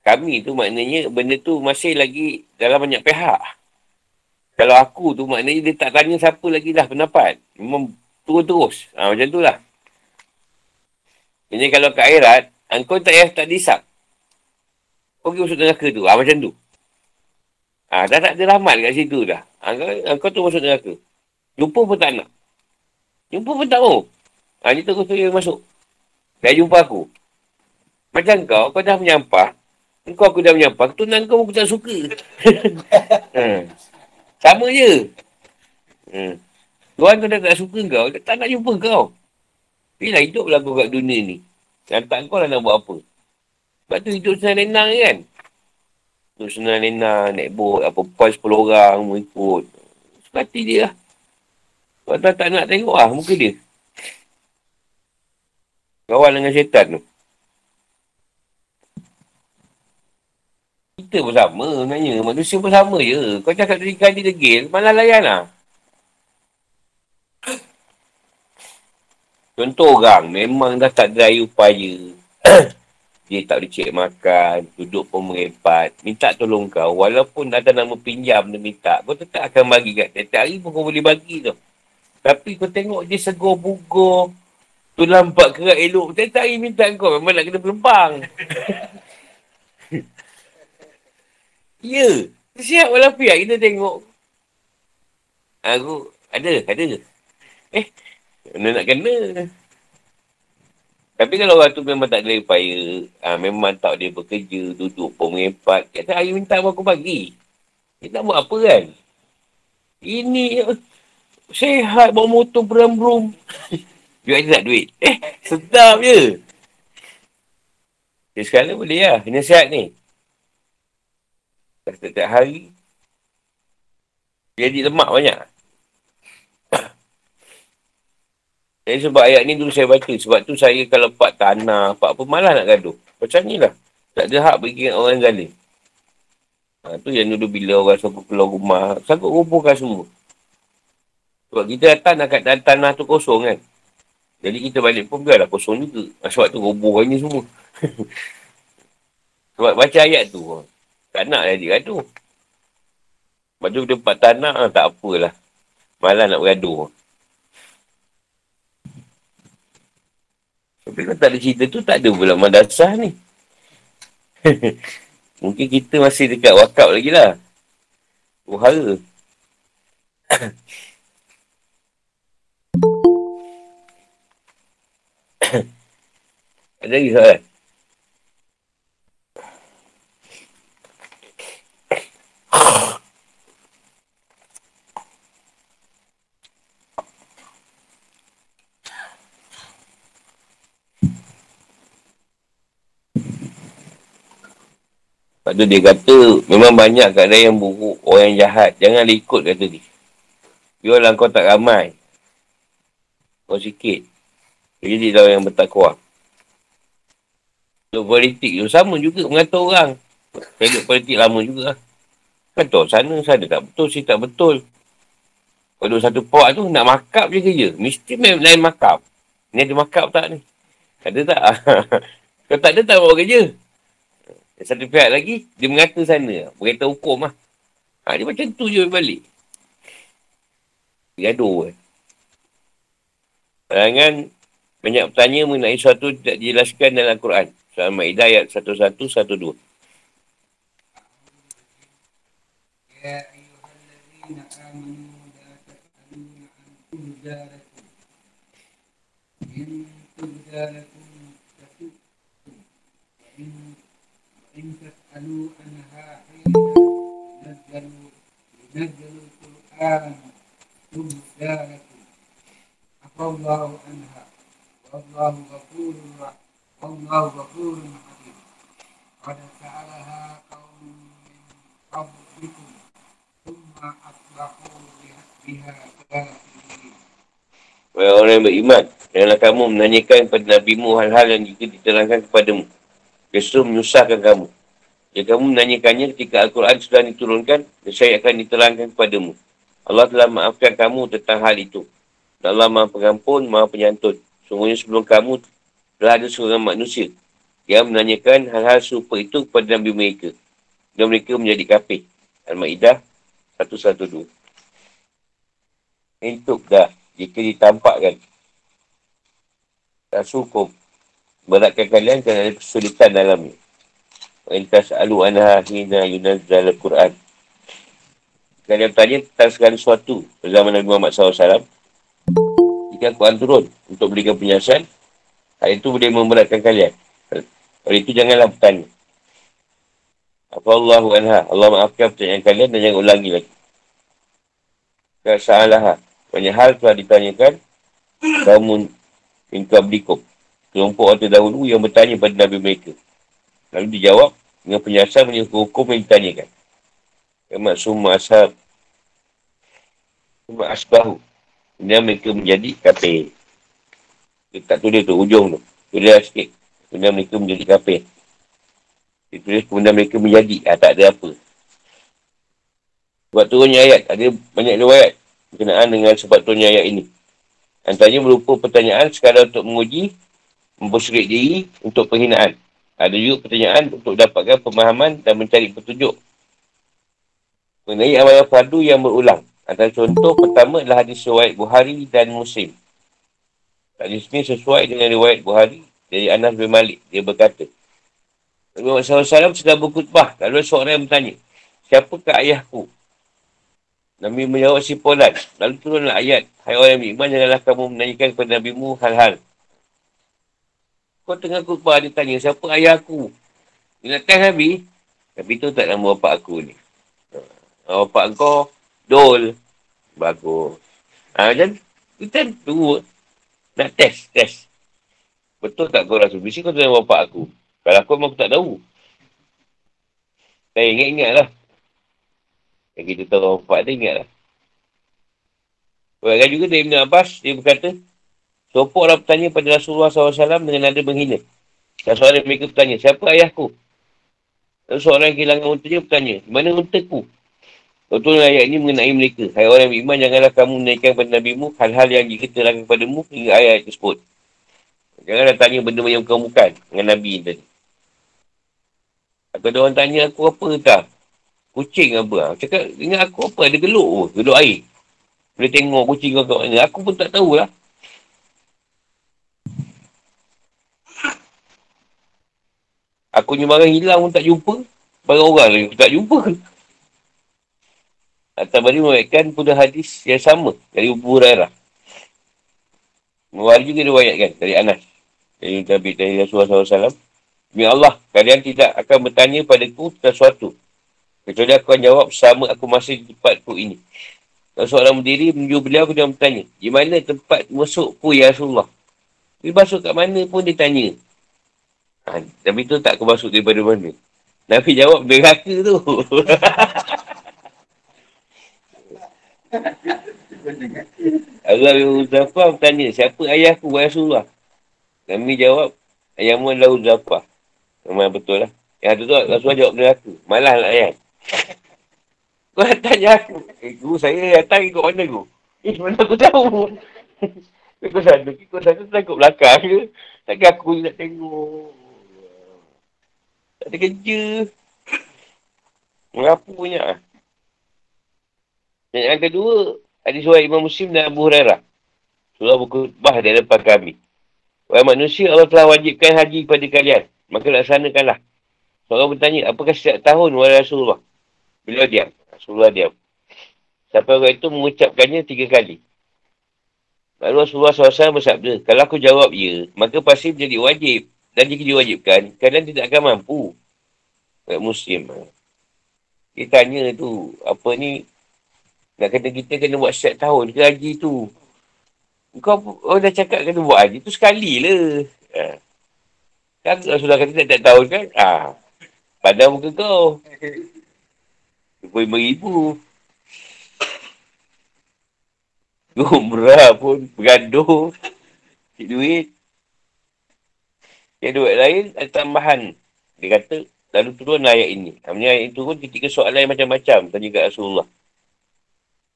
Kami tu maknanya benda tu masih lagi dalam banyak pihak. Kalau aku tu maknanya dia tak tanya siapa lagi dah pendapat. Memang turun terus. Ha, macam tu lah. Jadi kalau ke akhirat, engkau tak payah tak disap. Kau pergi masuk neraka tu. Ha, macam tu. Ha, dah tak ada rahmat kat situ dah. Ha, kau, kau tu masuk neraka. Jumpa pun tak nak. Jumpa pun tak mau. Ha, ni terus dia masuk. Dah jumpa aku. Macam kau, kau dah menyampah. Kau aku dah menyampah. Ketunan kau aku tak suka. ha. Sama je. Ha. Tuan kau dah tak suka kau. Tak nak jumpa kau. Bila hiduplah kau kat dunia ni. Dan tak kau lah nak buat apa. Sebab tu hidup senang lenang kan. Hidup senang lenang, naik bot, apa poin 10 orang mau ikut. Sepati dia lah. Kau tak, tak nak tengok lah muka dia. Kawan dengan syaitan tu. Kita pun sama sebenarnya. Manusia pun sama je. Kau cakap tadi kali degil, malah layan lah. Contoh orang memang dah tak ada upaya Dia tak boleh cek makan, duduk pun merempat. Minta tolong kau. Walaupun ada nama pinjam dia minta, kau tetap akan bagi kat tiap hari pun kau boleh bagi tu. Tapi kau tengok dia segur bugur. Tu lampak kerak elok. Tiap hari minta kau. Memang nak kena pelempang. ya. Siap walafiat kita tengok. Aku ada, ada. Eh, mana nak kena? Tapi kalau orang tu memang tak ada upaya, ha, memang tak dia bekerja, duduk pun mengepat, kata hari minta apa aku bagi. Dia tak buat apa kan? Ini sehat, bawa motor beram-berum. Dia ada tak duit? Eh, sedap je. Dia sekarang boleh lah, ini sihat ni. Setiap hari, jadi lemak banyak. Jadi sebab ayat ni dulu saya baca. Sebab tu saya kalau pak tanah, pak apa, malah nak gaduh. Macam ni lah. Tak ada hak bagi orang zalim. Ha, tu yang dulu bila orang sanggup keluar rumah, sanggup rubuhkan semua. Sebab kita datang kat tanah tu kosong kan. Jadi kita balik pun biarlah kosong juga. Ha, sebab tu rubuhkannya semua. sebab baca ayat tu, tak nak jadi gaduh. Sebab tu tempat tanah, tak apalah. Malah nak bergaduh. Tapi kalau tak ada cerita tu, tak ada pula madrasah ni. Mungkin kita masih dekat wakab lagi lah. Uhara. ada lagi soalan? Lepas tu dia kata, memang banyak keadaan yang buruk, orang yang jahat. Jangan ikut kata dia. Biarlah kau tak ramai. Kau sikit. Jadi dia yang bertakwa. Untuk politik tu sama juga mengatur orang. Saya politik lama juga lah. Kata sana, sana tak betul, sini tak betul. Kalau satu puak tu nak makap je kerja. Mesti lain makap. Ni ada makap tak ni? Ada tak? Kalau tak ada tak buat kerja. Dan satu pihak lagi, dia mengata sana. Berkata hukum lah. Ha, dia macam tu je balik. Gaduh kan. Jangan banyak bertanya mengenai sesuatu tidak dijelaskan dalam Al-Quran. Surah Al-Ma'idah ayat 1112. Ya ayuhallazina amanu إن تسألوا عنها حين نزل نزل القرآن تبدى لكم عفى الله عنها والله غفور والله غفور حليم قد سألها قوم من قبلكم ثم أصبحوا بها كافرين Wahai orang yang beriman, janganlah kamu menanyakan kepada Nabi-Mu hal-hal yang juga diterangkan kepadamu. Justru menyusahkan kamu. Jika kamu menanyakannya ketika Al-Quran sudah diturunkan, saya akan diterangkan kepadamu. Allah telah maafkan kamu tentang hal itu. Dan Allah maha pengampun, maha penyantun. Sungguhnya sebelum kamu telah ada seorang manusia yang menanyakan hal-hal serupa itu kepada Nabi mereka. Dan mereka menjadi kafir. Al-Ma'idah 112. Untuk dah, jika ditampakkan. Tak sukum beratkan kalian kerana ada kesulitan dalamnya. Intas alu anha hina yunazzal al-Quran. Kalian bertanya tentang segala sesuatu bersama Nabi Muhammad SAW. Jika Al-Quran turun untuk berikan penjelasan, hal itu boleh memberatkan kalian. Oleh itu janganlah bertanya. Apa Allah anha. Allah maafkan pertanyaan kalian dan jangan ulangi lagi. Kasa'alaha. Banyak hal telah ditanyakan. Kamu min kablikum kelompok orang terdahulu yang bertanya pada Nabi mereka. Lalu dijawab dengan penjelasan menyuruh hukum yang ditanyakan. Kemat summa ashab. Summa asbahu. Kemudian mereka menjadi kafir. Dia tak tulis tu, ujung tu. Tulis lah sikit. Kemudian mereka menjadi kafir. Dia tulis kemudian mereka menjadi. Ah, tak ada apa. Sebab turunnya ayat. Ada banyak riwayat berkenaan dengan sebab turunnya ayat ini. Antaranya berupa pertanyaan sekadar untuk menguji mempersyirik diri untuk penghinaan Ada juga pertanyaan untuk dapatkan pemahaman dan mencari petunjuk. Mengenai awal fardu yang berulang. Antara contoh pertama adalah hadis riwayat Buhari dan Muslim. Hadis ini sesuai dengan riwayat Buhari dari Anas bin Malik. Dia berkata, Nabi Muhammad SAW sedang berkutbah. Lalu seorang yang bertanya, siapakah ayahku? Nabi menjawab si Polan. Lalu turunlah ayat. Hai orang yang beriman, janganlah kamu menanyakan kepada Nabi mu hal-hal kau tengah khutbah, dia tanya, siapa ayah aku? Dia nak test Nabi. Tapi tu tak nama bapak aku ni. Ha, bapak kau, Dol. Bagus. Ha, macam, kita tu nak test, test. Betul tak kau rasa? Mesti kau tengah bapak aku. Kalau aku memang aku tak tahu. Saya ingat-ingat lah. Yang kita tahu bapak dia ingat lah. Buat juga dari Ibn Abbas, dia berkata, Sopok orang bertanya pada Rasulullah SAW dengan nada menghina. Dan seorang mereka bertanya, siapa ayahku? Lalu seorang yang kehilangan untanya bertanya, mana untaku? Betul ayat ini mengenai mereka. Hai orang beriman, janganlah kamu menaikkan kepada Nabi-Mu hal-hal yang jika terangkan kepadamu hingga ayat tersebut. Janganlah tanya benda yang bukan bukan dengan Nabi tadi. Ada orang tanya aku apa tak? Kucing apa? Cakap, ingat aku apa? Ada geluk pun. Geluk air. Boleh tengok kucing kau kat mana. Aku pun tak tahulah. Aku ni barang hilang pun tak jumpa. Barang orang lagi tak jumpa. At-Tabari mewaitkan pula hadis yang sama dari Abu Hurairah. Mewari juga diwayatkan dari Anas. Dari Nabi dari Rasulullah SAW. Demi Allah, kalian tidak akan bertanya padaku tentang sesuatu. Kecuali aku akan jawab sama aku masih di tempatku ini. Kalau seorang berdiri menuju beliau, aku jangan bertanya. Di mana tempat masukku ya Rasulullah? Dia masuk kat mana pun dia tanya. Ha, tapi tu tak kemasuk daripada mana. Nabi jawab neraka tu. Allah bin Uzafa bertanya, siapa ayahku, Wahai Rasulullah? Nabi jawab, ayahmu adalah Uzafa. Memang betul lah. Yang tu tu, Rasulullah jawab neraka. Malah lah ayat. Kau tanya aku. Eh, guru saya datang ikut mana tu? Eh, mana aku tahu? Kau sana, kau sana takut belakang ke? Takkan aku nak tengok. Tak ada kerja. Mengapa punya? Dan yang kedua, ada suara Imam Muslim dan Abu Hurairah. Surah buku bah di depan kami. Wahai manusia, Allah telah wajibkan haji kepada kalian. Maka laksanakanlah. Seorang bertanya, apakah setiap tahun wahai Rasulullah? Beliau diam. Rasulullah diam. Sampai orang itu mengucapkannya tiga kali. Lalu Rasulullah SAW bersabda, kalau aku jawab ya, maka pasti menjadi wajib. Dan jika diwajibkan, kalian tidak akan mampu. Kat Muslim. Dia tanya tu, apa ni, nak kata kita kena buat setiap tahun ke haji tu. Kau oh, dah cakap kena buat haji tu sekali lah. Ha. Kan sudah kata tak tahun kan? Ha. Padahal muka kau. RM25,000. Umrah pun bergaduh. Cik duit. Yang dua lain ada tambahan. Dia kata, lalu turun ayat ini. Maksudnya ayat ini turun ketika soalan yang macam-macam tanya kat Rasulullah.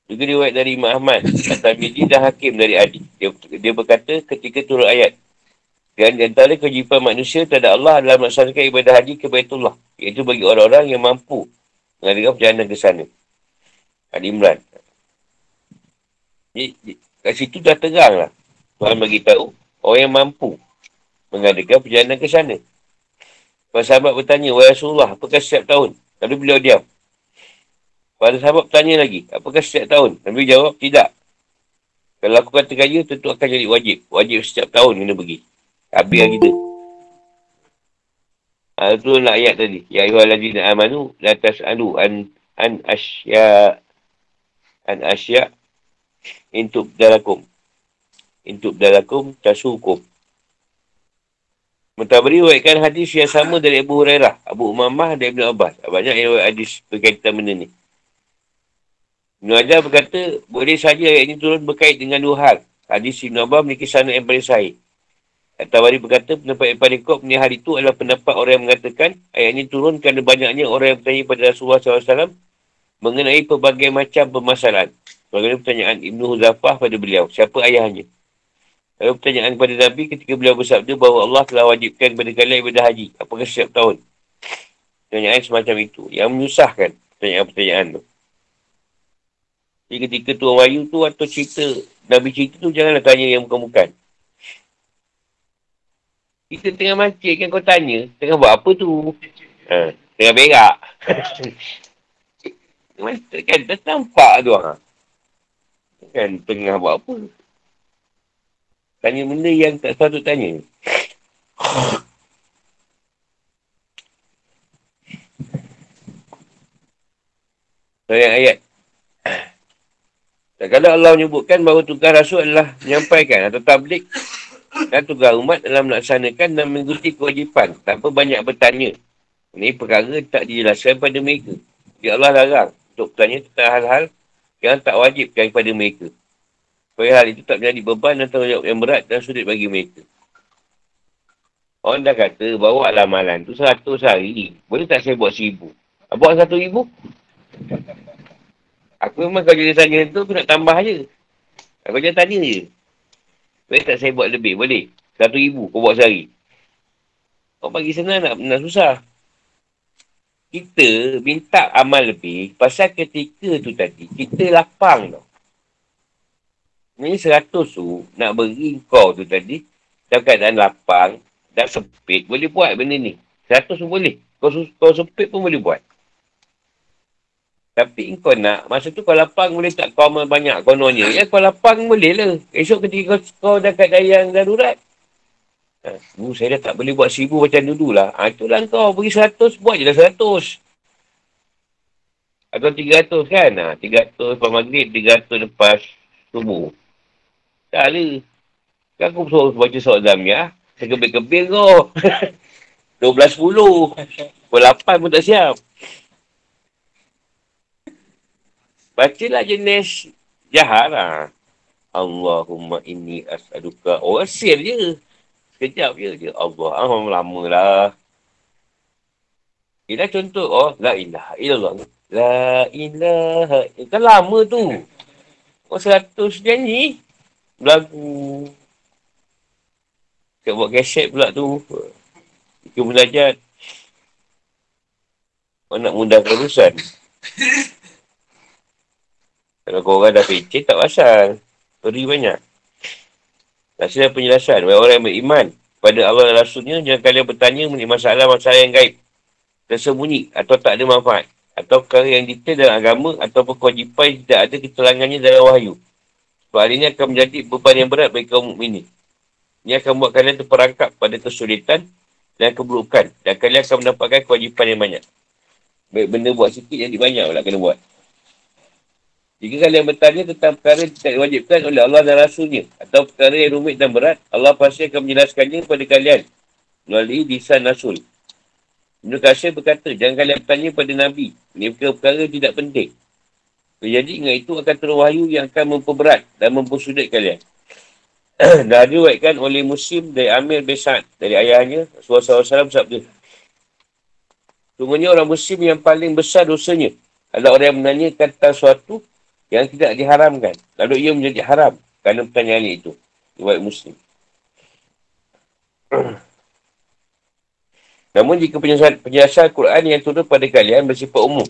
Juga dia dari Imam Ahmad. Kata Bidi dan Hakim dari Adi. Dia, dia berkata ketika turun ayat. Dan antara kewajipan manusia terhadap Allah adalah melaksanakan ibadah haji ke Baitullah. Iaitu bagi orang-orang yang mampu mengadakan perjalanan ke sana. Adi Imran. Jadi, kat situ dah terang lah. Tuhan bagi tahu orang yang mampu mengadakan perjalanan ke sana. Para sahabat bertanya, Wahai Rasulullah, apakah setiap tahun? Lalu beliau diam. Para sahabat bertanya lagi, apakah setiap tahun? Nabi jawab, tidak. Kalau aku kata kaya, tentu akan jadi wajib. Wajib setiap tahun kena pergi. Habis lah kita. Ha, itu nak ayat tadi. Ya ayuhal ladina amanu, la tas'alu an, an asya an asya intub dalakum. Intub dalakum tasukum. Mentabari waitkan hadis yang sama dari Abu Hurairah, Abu Umamah dan Ibn Abbas. Banyak yang hadis berkaitan benda ni. Ibn Ajar berkata, boleh saja ayat ini turun berkait dengan dua hal. Hadis Ibn Abbas memiliki sana yang paling sahih. At-Tawari berkata, pendapat yang paling kuat punya hari itu adalah pendapat orang yang mengatakan ayat ini turun kerana banyaknya orang yang bertanya pada Rasulullah SAW mengenai pelbagai macam permasalahan. Bagaimana pertanyaan Ibn Huzafah pada beliau, siapa ayahnya? Lalu pertanyaan kepada Nabi ketika beliau bersabda bahawa Allah telah wajibkan kepada kalian ibadah haji. Apakah setiap tahun? Pertanyaan semacam itu. Yang menyusahkan pertanyaan-pertanyaan tu. Jadi ketika Tuan Wahyu tu atau cerita, Nabi cerita tu janganlah tanya yang bukan-bukan. Kita tengah mancing kan kau tanya, tengah buat apa tu? Ha, tengah berak. kan tak nampak tu. Ha. Kan tengah buat apa? Tanya benda yang tak sepatut tanya. Ayat ayat. Dan kalau Allah menyebutkan bahawa tugas Rasul adalah menyampaikan atau tablik dan tugas umat dalam melaksanakan dan mengikuti kewajipan tanpa banyak bertanya. Ini perkara tak dijelaskan pada mereka. Jadi Allah larang untuk bertanya tentang hal-hal yang tak wajib kepada mereka. Supaya hal itu tak menjadi beban dan tanggungjawab yang berat dan sulit bagi mereka. Orang dah kata bawa amalan tu seratus hari. Boleh tak saya buat seribu? Buat satu ribu? Aku memang kalau dia tanya tu, aku nak tambah je. Aku jangan tanya je. Boleh tak saya buat lebih? Boleh. Satu ribu kau buat sehari. Kau bagi senang nak, nak susah. Kita minta amal lebih pasal ketika tu tadi, kita lapang tau. Ini seratus tu nak beri kau tu tadi, dalam keadaan lapang dan sempit, boleh buat benda ni. Seratus pun boleh. Kau, kau sempit pun boleh buat. Tapi kau nak, masa tu kau lapang boleh tak kau amal banyak kononnya. Ya kau lapang boleh lah. Esok ketika kau, kau dah kat yang darurat. Ha, bu, saya dah tak boleh buat seribu macam dulu lah. Ha, itulah kau beri seratus, buat je lah seratus. Atau tiga ratus kan? Ha, tiga ratus lepas maghrib, tiga ratus lepas subuh. Tak ada. Kan aku suruh baca surat Zamiah. Saya kebir-kebir kau. Dua belas puluh. Pukul lapan pun tak siap. Bacalah jenis jahara. Allahumma inni as'aduka. Oh, asyir je. Sekejap je. je. Allah. Ah, lama lah. Ini contoh. Oh, la ilaha illallah. La ilaha. Kan lama tu. Oh, seratus nyanyi. Lagu. Kita buat keset pula tu. Kita belajar. Nak mudahkan urusan. Kalau kau orang dah pecah, tak pasal. Beri banyak. Hasilnya penjelasan. Bagi orang yang beriman pada Allah dan Rasulnya, jangan kalian bertanya mengenai masalah-masalah yang gaib. Tersembunyi atau tak ada manfaat. Atau perkara yang detail dalam agama atau kewajipan tidak ada keterangannya dalam wahyu. Sebab ini akan menjadi beban yang berat bagi kaum ini. Ini akan membuat kalian terperangkap pada kesulitan dan keburukan. Dan kalian akan mendapatkan kewajipan yang banyak. Baik benda buat sikit, jadi banyak pula kena buat. Jika kalian bertanya tentang perkara yang tidak diwajibkan oleh Allah dan Rasulnya atau perkara yang rumit dan berat, Allah pasti akan menjelaskannya kepada kalian melalui lisan Rasul. Ibn Qasir berkata, jangan kalian bertanya pada Nabi. Ini perkara-perkara tidak penting. Jadi dengan itu akan turun wahyu yang akan memperberat dan mempersulit kalian. dan diwaikan oleh Muslim dari Amir bin dari ayahnya, Rasulullah SAW bersabda. Sungguhnya orang Muslim yang paling besar dosanya adalah orang yang menanyakan tentang suatu yang tidak diharamkan. Lalu ia menjadi haram kerana pertanyaan itu. Riwayat Muslim. Namun jika penjelasan, penjelasan Al-Quran yang turun pada kalian bersifat umum.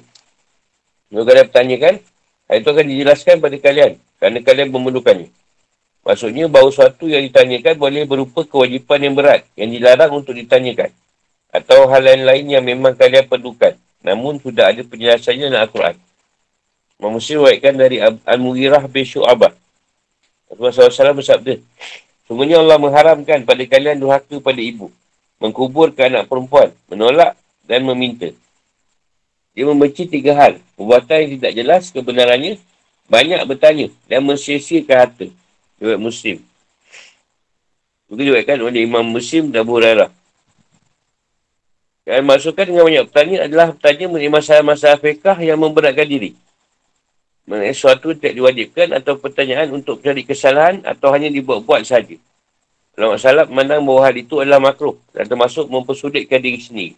Jika kalian bertanyakan, hal itu akan dijelaskan pada kalian kerana kalian memerlukannya. Maksudnya bahawa sesuatu yang ditanyakan boleh berupa kewajipan yang berat yang dilarang untuk ditanyakan. Atau hal lain-lain yang memang kalian perlukan. Namun sudah ada penjelasannya dalam Al-Quran. Imam Muslim waitkan dari Al-Mughirah bin Syu'abah. Rasulullah SAW bersabda, Sungguhnya Allah mengharamkan pada kalian duhaka pada ibu, mengkuburkan anak perempuan, menolak dan meminta. Dia membenci tiga hal. Perbuatan yang tidak jelas kebenarannya, banyak bertanya dan mensiasiakan harta. Riwayat Muslim. Juga diwakilkan oleh Imam Muslim dan Abu Hurairah. Yang maksudkan dengan banyak bertanya adalah bertanya mengenai masalah-masalah fiqah yang memberatkan diri mengenai sesuatu tidak diwajibkan atau pertanyaan untuk mencari kesalahan atau hanya dibuat-buat saja. Kalau masalah memandang bahawa hal itu adalah makruh dan termasuk mempersudikkan diri sendiri.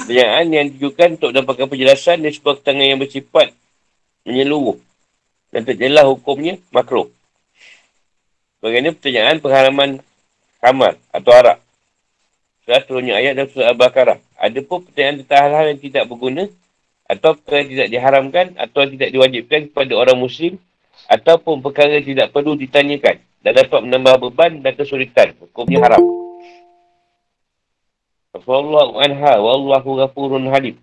Pertanyaan yang ditujukan untuk dapatkan penjelasan dan sebuah ketangan yang bersifat menyeluruh dan terjelah hukumnya makruh. Bagaimana pertanyaan pengharaman kamar atau arak. Setelah turunnya ayat dan surah Al-Baqarah. Ada pun pertanyaan tentang hal-hal yang tidak berguna atau yang tidak diharamkan atau tidak diwajibkan kepada orang Muslim ataupun perkara tidak perlu ditanyakan dan dapat menambah beban dan kesulitan. Hukumnya haram. Rasulullah anha wallahu ghafurun halim.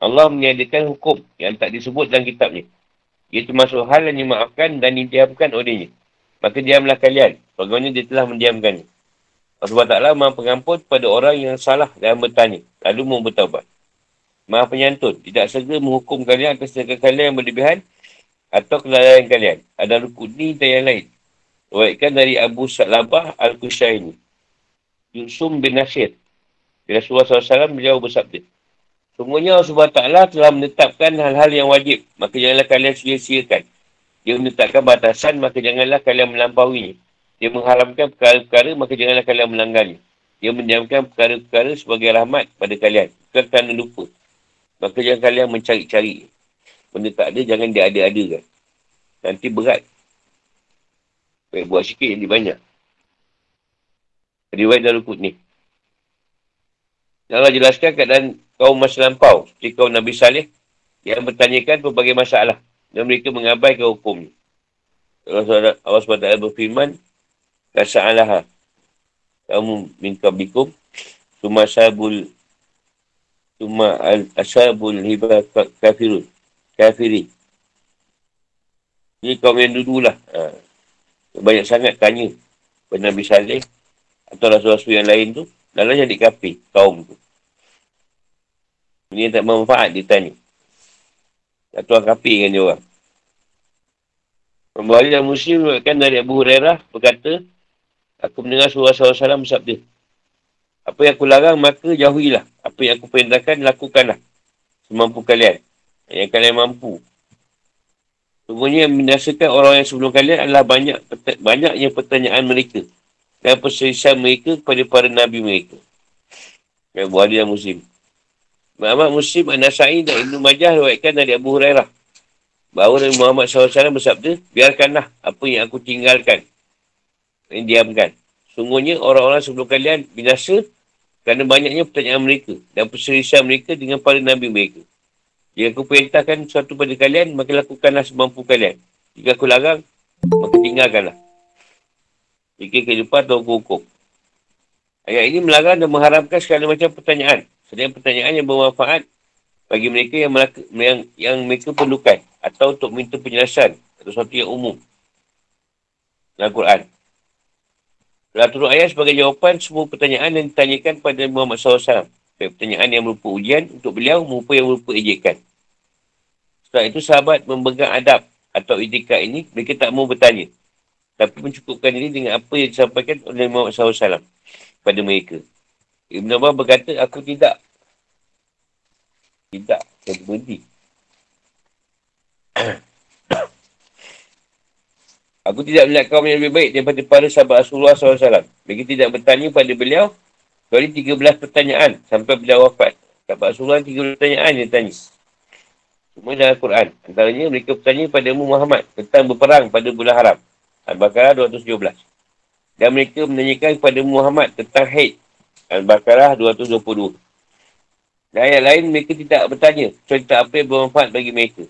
Allah menyediakan hukum yang tak disebut dalam kitabnya. Ia termasuk hal yang dimaafkan dan didiamkan olehnya. Maka diamlah kalian. Bagaimana dia telah mendiamkannya. Allah Ta'ala maha pengampun pada orang yang salah dan bertanya. Lalu mau bertawabat. Maha penyantun. Tidak segera menghukum kalian atas segala kalian yang berlebihan atau kelalaian kalian. Ada rukuni dan yang lain. Ruatkan dari Abu Salabah Al-Qushaini. Yusum bin Nasir. Rasulullah SAW beliau bersabda. Sungguhnya Allah Ta'ala telah menetapkan hal-hal yang wajib. Maka janganlah kalian sia-siakan. Dia menetapkan batasan, maka janganlah kalian melampauinya. Dia mengharamkan perkara-perkara, maka janganlah kalian melanggarnya. Dia mendiamkan perkara-perkara sebagai rahmat pada kalian. Bukan kerana lupa. Maka jangan kalian mencari-cari. Benda tak ada, jangan dia ada-ada kan. Nanti berat. Baik, buat sikit yang banyak. Riwayat Darul ni. Allah jelaskan keadaan kaum masa lampau. Seperti kaum Nabi Saleh yang bertanyakan berbagai masalah. Dan mereka mengabaikan hukumnya. Allah SWT berfirman, Kasa'alaha. Kamu min kablikum. Suma sabul. Suma asabul hibah kafirun. Kafiri. Ini kaum yang dulu lah. Ha. Banyak sangat tanya pada Nabi Saleh atau rasul-rasul yang lain tu. Dalam jadi kafir kaum tu. Ini tak bermanfaat dia tanya. Tak tuan kafir dengan dia orang. Pembali dan Muslim kan dari Abu Hurairah berkata, Aku mendengar surah SAW bersabda. Apa yang aku larang, maka jauhilah. Apa yang aku perintahkan, lakukanlah. Semampu kalian. Yang kalian mampu. Semuanya yang menyaksikan orang yang sebelum kalian adalah banyak banyaknya pertanyaan mereka. Dan perselisihan mereka kepada para Nabi mereka. Yang Buhari dan Muslim. Muhammad Muslim An-Nasai dan Ibn Majah ruatkan dari Abu Hurairah. Bahawa Nabi Muhammad SAW bersabda, biarkanlah apa yang aku tinggalkan yang diamkan. Sungguhnya orang-orang sebelum kalian binasa kerana banyaknya pertanyaan mereka dan perselisihan mereka dengan para Nabi mereka. Jika aku perintahkan sesuatu pada kalian, maka lakukanlah semampu kalian. Jika aku larang, maka tinggalkanlah. Jika kehidupan atau hukum. Ayat ini melarang dan mengharamkan segala macam pertanyaan. Sedang pertanyaan yang bermanfaat bagi mereka yang, yang, yang mereka perlukan atau untuk minta penjelasan atau sesuatu yang umum dalam Quran. Telah turun ayat sebagai jawapan semua pertanyaan yang ditanyakan pada Muhammad SAW. Baik pertanyaan yang merupa ujian untuk beliau maupun yang merupa ejekan. Setelah itu sahabat memegang adab atau itikad ini, mereka tak mau bertanya. Tapi mencukupkan diri dengan apa yang disampaikan oleh Muhammad SAW pada mereka. Ibn Abbas berkata, aku tidak. Tidak. Saya berhenti. Aku tidak melihat kaum yang lebih baik daripada para sahabat Rasulullah SAW. Mereka tidak bertanya pada beliau kecuali 13 pertanyaan sampai beliau wafat. Sahabat Rasulullah 13 pertanyaan dia tanya. Semua dalam Al-Quran. Antaranya mereka bertanya pada Muhammad tentang berperang pada bulan haram. Al-Baqarah 217. Dan mereka menanyakan kepada Muhammad tentang haid. Al-Baqarah 222. Dan ayat lain mereka tidak bertanya. Contoh apa yang bermanfaat bagi mereka.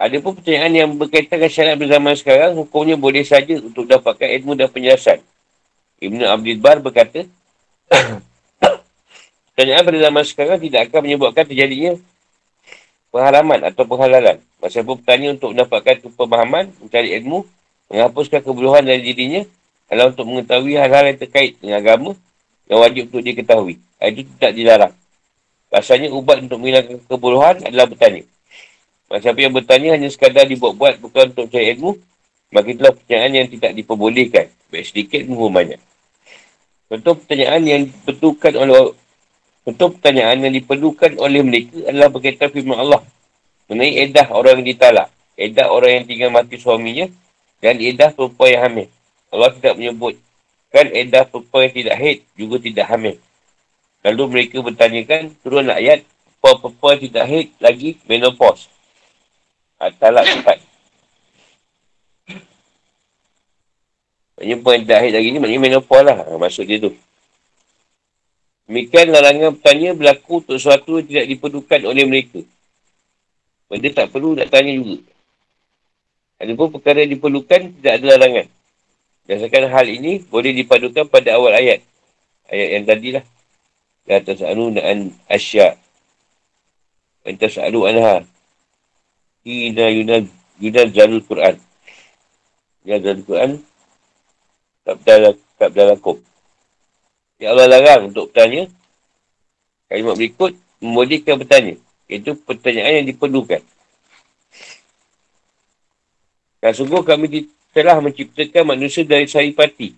Ada pun pertanyaan yang berkaitan dengan syariat berzaman sekarang, hukumnya boleh saja untuk dapatkan ilmu dan penjelasan. Ibn Abdul Bar berkata, pertanyaan pada zaman sekarang tidak akan menyebabkan terjadinya pengharaman atau penghalalan. Masa pun bertanya untuk mendapatkan pemahaman, mencari ilmu, menghapuskan keburuhan dari dirinya adalah untuk mengetahui hal-hal yang terkait dengan agama yang wajib untuk diketahui. Itu tidak dilarang. Rasanya ubat untuk menghilangkan keburuhan adalah bertanya. Siapa yang bertanya hanya sekadar dibuat-buat bukan untuk cari ilmu, maka itulah pertanyaan yang tidak diperbolehkan. Baik sedikit maupun banyak. Contoh pertanyaan yang diperlukan oleh Contoh pertanyaan yang diperlukan oleh mereka adalah berkaitan firman Allah mengenai edah orang yang ditalak, edah orang yang tinggal mati suaminya dan edah perempuan yang hamil. Allah tidak menyebut kan edah perempuan yang tidak haid juga tidak hamil. Lalu mereka bertanyakan turun ayat perempuan tidak haid lagi menopause. Talak cepat. Maknanya poin terakhir lagi ni maknanya menopause lah. Ha, maksud dia tu. Demikian larangan bertanya berlaku untuk sesuatu yang tidak diperlukan oleh mereka. Benda tak perlu nak tanya juga. Ada pun perkara yang diperlukan tidak ada larangan. Berdasarkan hal ini boleh dipadukan pada awal ayat. Ayat yang tadi lah. La tas'alu na'an asya' Wa tas'alu anha. Hina yunal jalul Quran. Yunal jalul Quran. Tabda lakum. Ya Allah larang untuk bertanya. Kalimat berikut membolehkan bertanya. Itu pertanyaan yang diperlukan. Dan sungguh kami telah menciptakan manusia dari saripati.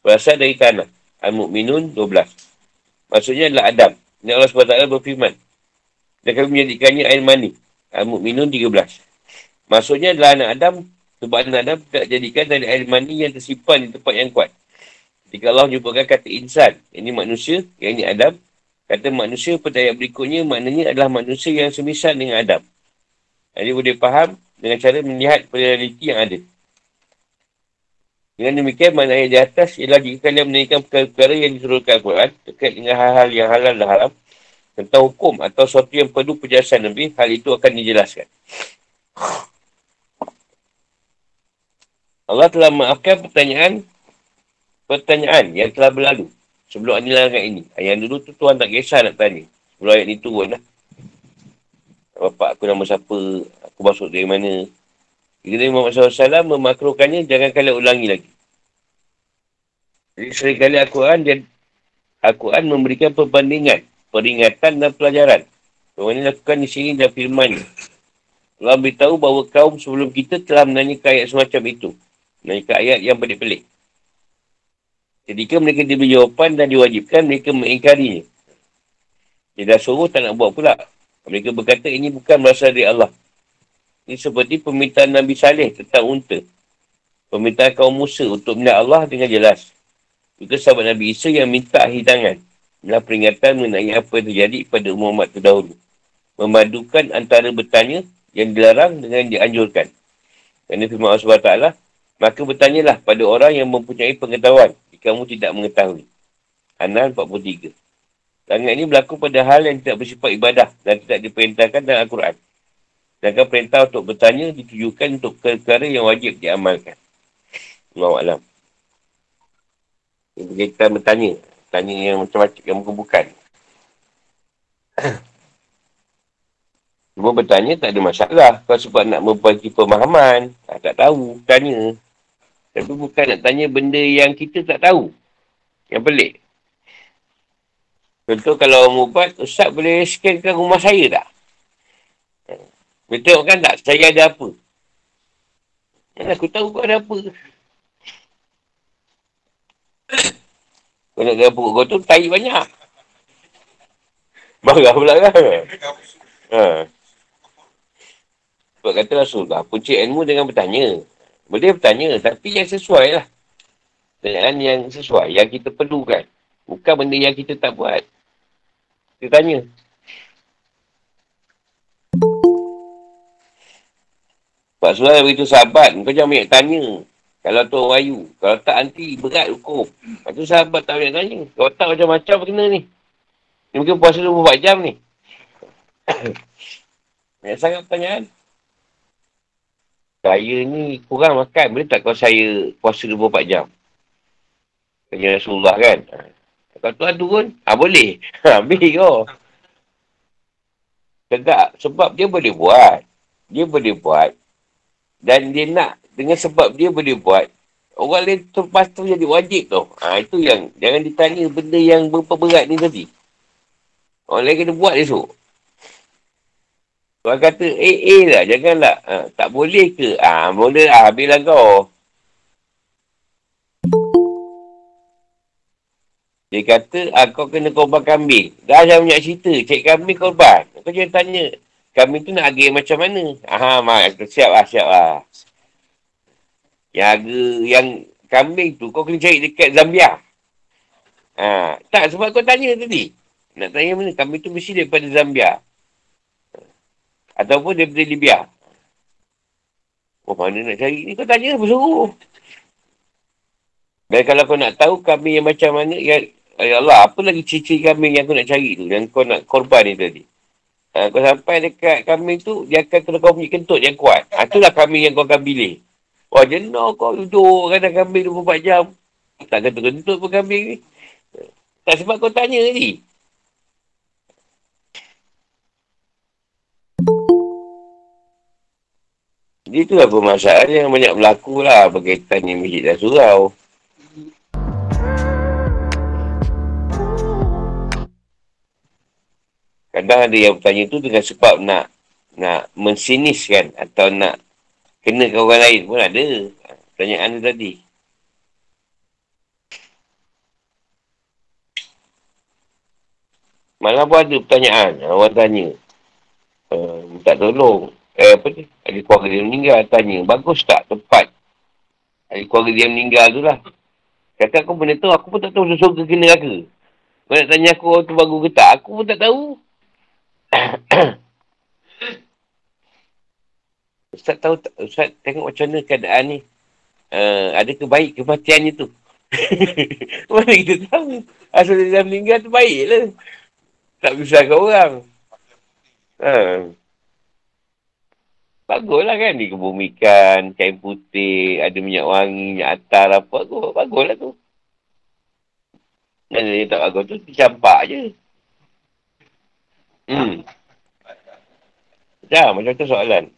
Berasal dari tanah. Al-Mu'minun 12. Maksudnya adalah Adam. Ini Allah SWT berfirman. Dan kami menjadikannya air mani. Al-Mu'minun 13. Maksudnya adalah anak Adam. Sebab anak Adam tak jadikan dari air mani yang tersimpan di tempat yang kuat. Jika Allah menyebutkan kata insan. Ini manusia. Yang ini Adam. Kata manusia pada ayat berikutnya. Maknanya adalah manusia yang semisal dengan Adam. Jadi boleh faham dengan cara melihat realiti yang ada. Dengan demikian, mana ayat di atas ialah jika kalian menaikkan perkara-perkara yang diturunkan Al-Quran terkait dengan hal-hal yang halal dan haram tentang hukum atau sesuatu yang perlu penjelasan lebih, hal itu akan dijelaskan. Allah telah maafkan pertanyaan pertanyaan yang telah berlalu sebelum anilangan ini. Yang dulu tu Tuhan tak kisah nak tanya. Sebelum ayat ni turun lah. Bapak aku nama siapa, aku masuk dari mana. Jika Nabi Muhammad SAW memakruhkannya, jangan kalian ulangi lagi. Jadi seringkali Al-Quran dan Al-Quran memberikan perbandingan, peringatan dan pelajaran. Bagaimana lakukan di sini dan firman Allah beritahu bahawa kaum sebelum kita telah menanyakan ayat semacam itu. Menanyakan ayat yang pelik-pelik. Ketika mereka diberi jawapan dan diwajibkan, mereka mengingkarinya. Dia dah suruh tak nak buat pula. Mereka berkata ini bukan berasal dari Allah. Ini seperti permintaan Nabi Saleh tentang unta. Permintaan kaum Musa untuk melihat Allah dengan jelas. Juga sahabat Nabi Isa yang minta hidangan. Inilah peringatan mengenai apa yang terjadi pada umat terdahulu. Memadukan antara bertanya yang dilarang dengan dianjurkan. Kerana firman Allah SWT, maka bertanyalah pada orang yang mempunyai pengetahuan jika kamu tidak mengetahui. Anan 43. Tangan ini berlaku pada hal yang tidak bersifat ibadah dan tidak diperintahkan dalam Al-Quran. Sedangkan perintah untuk bertanya ditujukan untuk perkara yang wajib diamalkan. Allah Alam. Ini kita bertanya. Tanya yang macam-macam, yang bukan-bukan. Cuma bertanya tak ada masalah. Kau sebab nak memperbaiki pemahaman. Ah, tak tahu. Tanya. Tapi bukan nak tanya benda yang kita tak tahu. Yang pelik. Contoh kalau mau buat, Ustaz boleh scankan rumah saya tak? Betul kan tak? Saya ada apa? Mana aku tahu kau ada apa? Kau nak pokok kau tu, tahi banyak. Marah pula kan? Ha. Sebab kata Rasulullah, punca ilmu dengan bertanya. Boleh bertanya, tapi yang sesuai lah. Pertanyaan yang sesuai, yang kita perlukan. Bukan benda yang kita tak buat. Dia tanya. Pak Surah beritahu sahabat, kau jangan banyak tanya. Kalau tu wayu. Kalau tak nanti berat hukum. Lepas tu sahabat tak banyak tanya. Kalau tak macam-macam kena ni. Ni mungkin puasa 24 jam ni. banyak sangat pertanyaan. Saya ni kurang makan. Boleh tak kalau saya puasa 24 jam? Tanya Rasulullah kan? Kalau Tuhan turun, ha, boleh. Habis kau. Tegak. Sebab dia boleh buat. Dia boleh buat. Dan dia nak dengan sebab dia boleh buat. Orang lain terlepas tu jadi wajib tu. Ha, itu yang jangan ditanya benda yang berpeberat ni tadi. Orang lain kena buat esok. Orang kata, eh, eh lah, janganlah. Ha, tak boleh ke? Ah, ha, boleh lah, habislah kau. Dia kata, ah, kau kena korban kambing. Dah jangan banyak cerita. Cik kambing korban. Kau jangan tanya. Kambing tu nak harga macam mana? Aha, mak. Siap lah, siap lah. Yang harga, yang kambing tu, kau kena cari dekat Zambia. Ha, tak, sebab kau tanya tadi. Nak tanya mana? Kambing tu mesti daripada Zambia. Ataupun daripada Libya. Oh, mana nak cari ni? Kau tanya apa suruh? Dan kalau kau nak tahu kambing yang macam mana, ya, ya Allah, apa lagi ciri-ciri kambing yang kau nak cari tu, yang kau nak korban ni tadi. Ha, kau sampai dekat kambing tu, dia akan kena kau punya kentut yang kuat. Ha, itulah kambing yang kau akan pilih. Wah, jenuh kau duduk kata kambing 24 jam. Tak kentut-kentut pun kambing ni. Tak sebab kau tanya tadi. Jadi itulah permasalahan yang banyak berlaku lah berkaitan dengan masjid dan surau. Kadang ada yang bertanya tu dengan sebab nak nak mensiniskan atau nak kena ke orang lain pun ada. Pertanyaan tu tadi. Malah pun ada pertanyaan. Orang tanya. Uh, minta tolong eh apa ni, ahli keluarga dia meninggal, tanya, bagus tak tempat ahli keluarga dia meninggal tu lah. Kata aku benda tu, aku pun tak tahu surga ke neraka. Kau nak tanya aku tu bagus ke tak, aku pun tak tahu. Ustaz tahu tak, Ustaz tengok macam mana keadaan ni. Uh, ada kebaik kematiannya tu. Mana kita tahu. Asal dia dah meninggal tu baik lah. Tak bisa ke orang. Uh. Baguslah kan dikebumikan, kain putih, ada minyak wangi, minyak atar apa. Bagus, baguslah tu. Dan yang tak bagus tu, dicampak je. Hmm. Ya, macam tu soalan.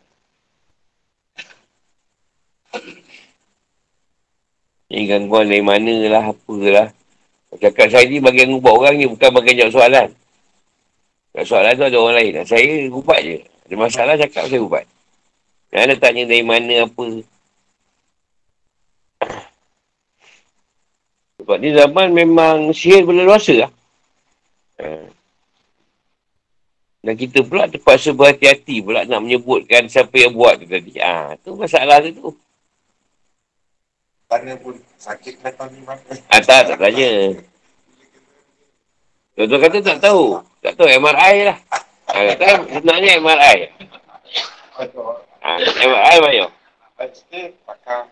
Ini gangguan dari mana lah, apa lah. Cakap saya ni bagian ubat orang ni, bukan bagian jawab soalan. Jawab soalan tu ada orang lain. Saya ubat je. Ada masalah, cakap saya ubat. Yang ada tanya dari mana apa. Sebab ni zaman memang sihir berleluasa lah. Ha. Dan kita pula terpaksa berhati-hati pula nak menyebutkan siapa yang buat tu tadi. Ah, ha, tu masalah tu. tu. Tanya pun sakit datang ni mana? Ah, tak, tak tanya. Tuan-tuan kata tak tahu. Tak tahu MRI lah. Ha, kan sebenarnya MRI. Ha, tengok air bayo. Pakar.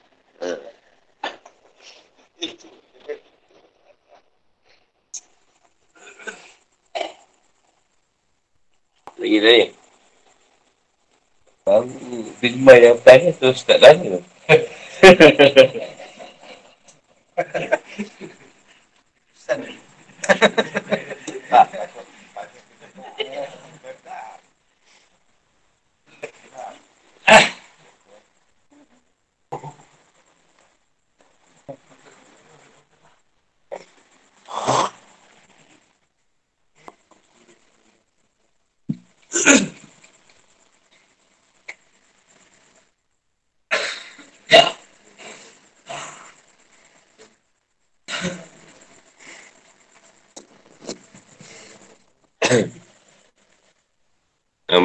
Lagi tadi. Baru terima yang tanya terus tak tanya. Sana.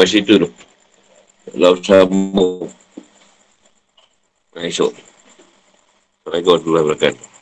Masih itu tu. Kalau. Ha, esok. Assalamualaikum warahmatullahi wabarakatuh.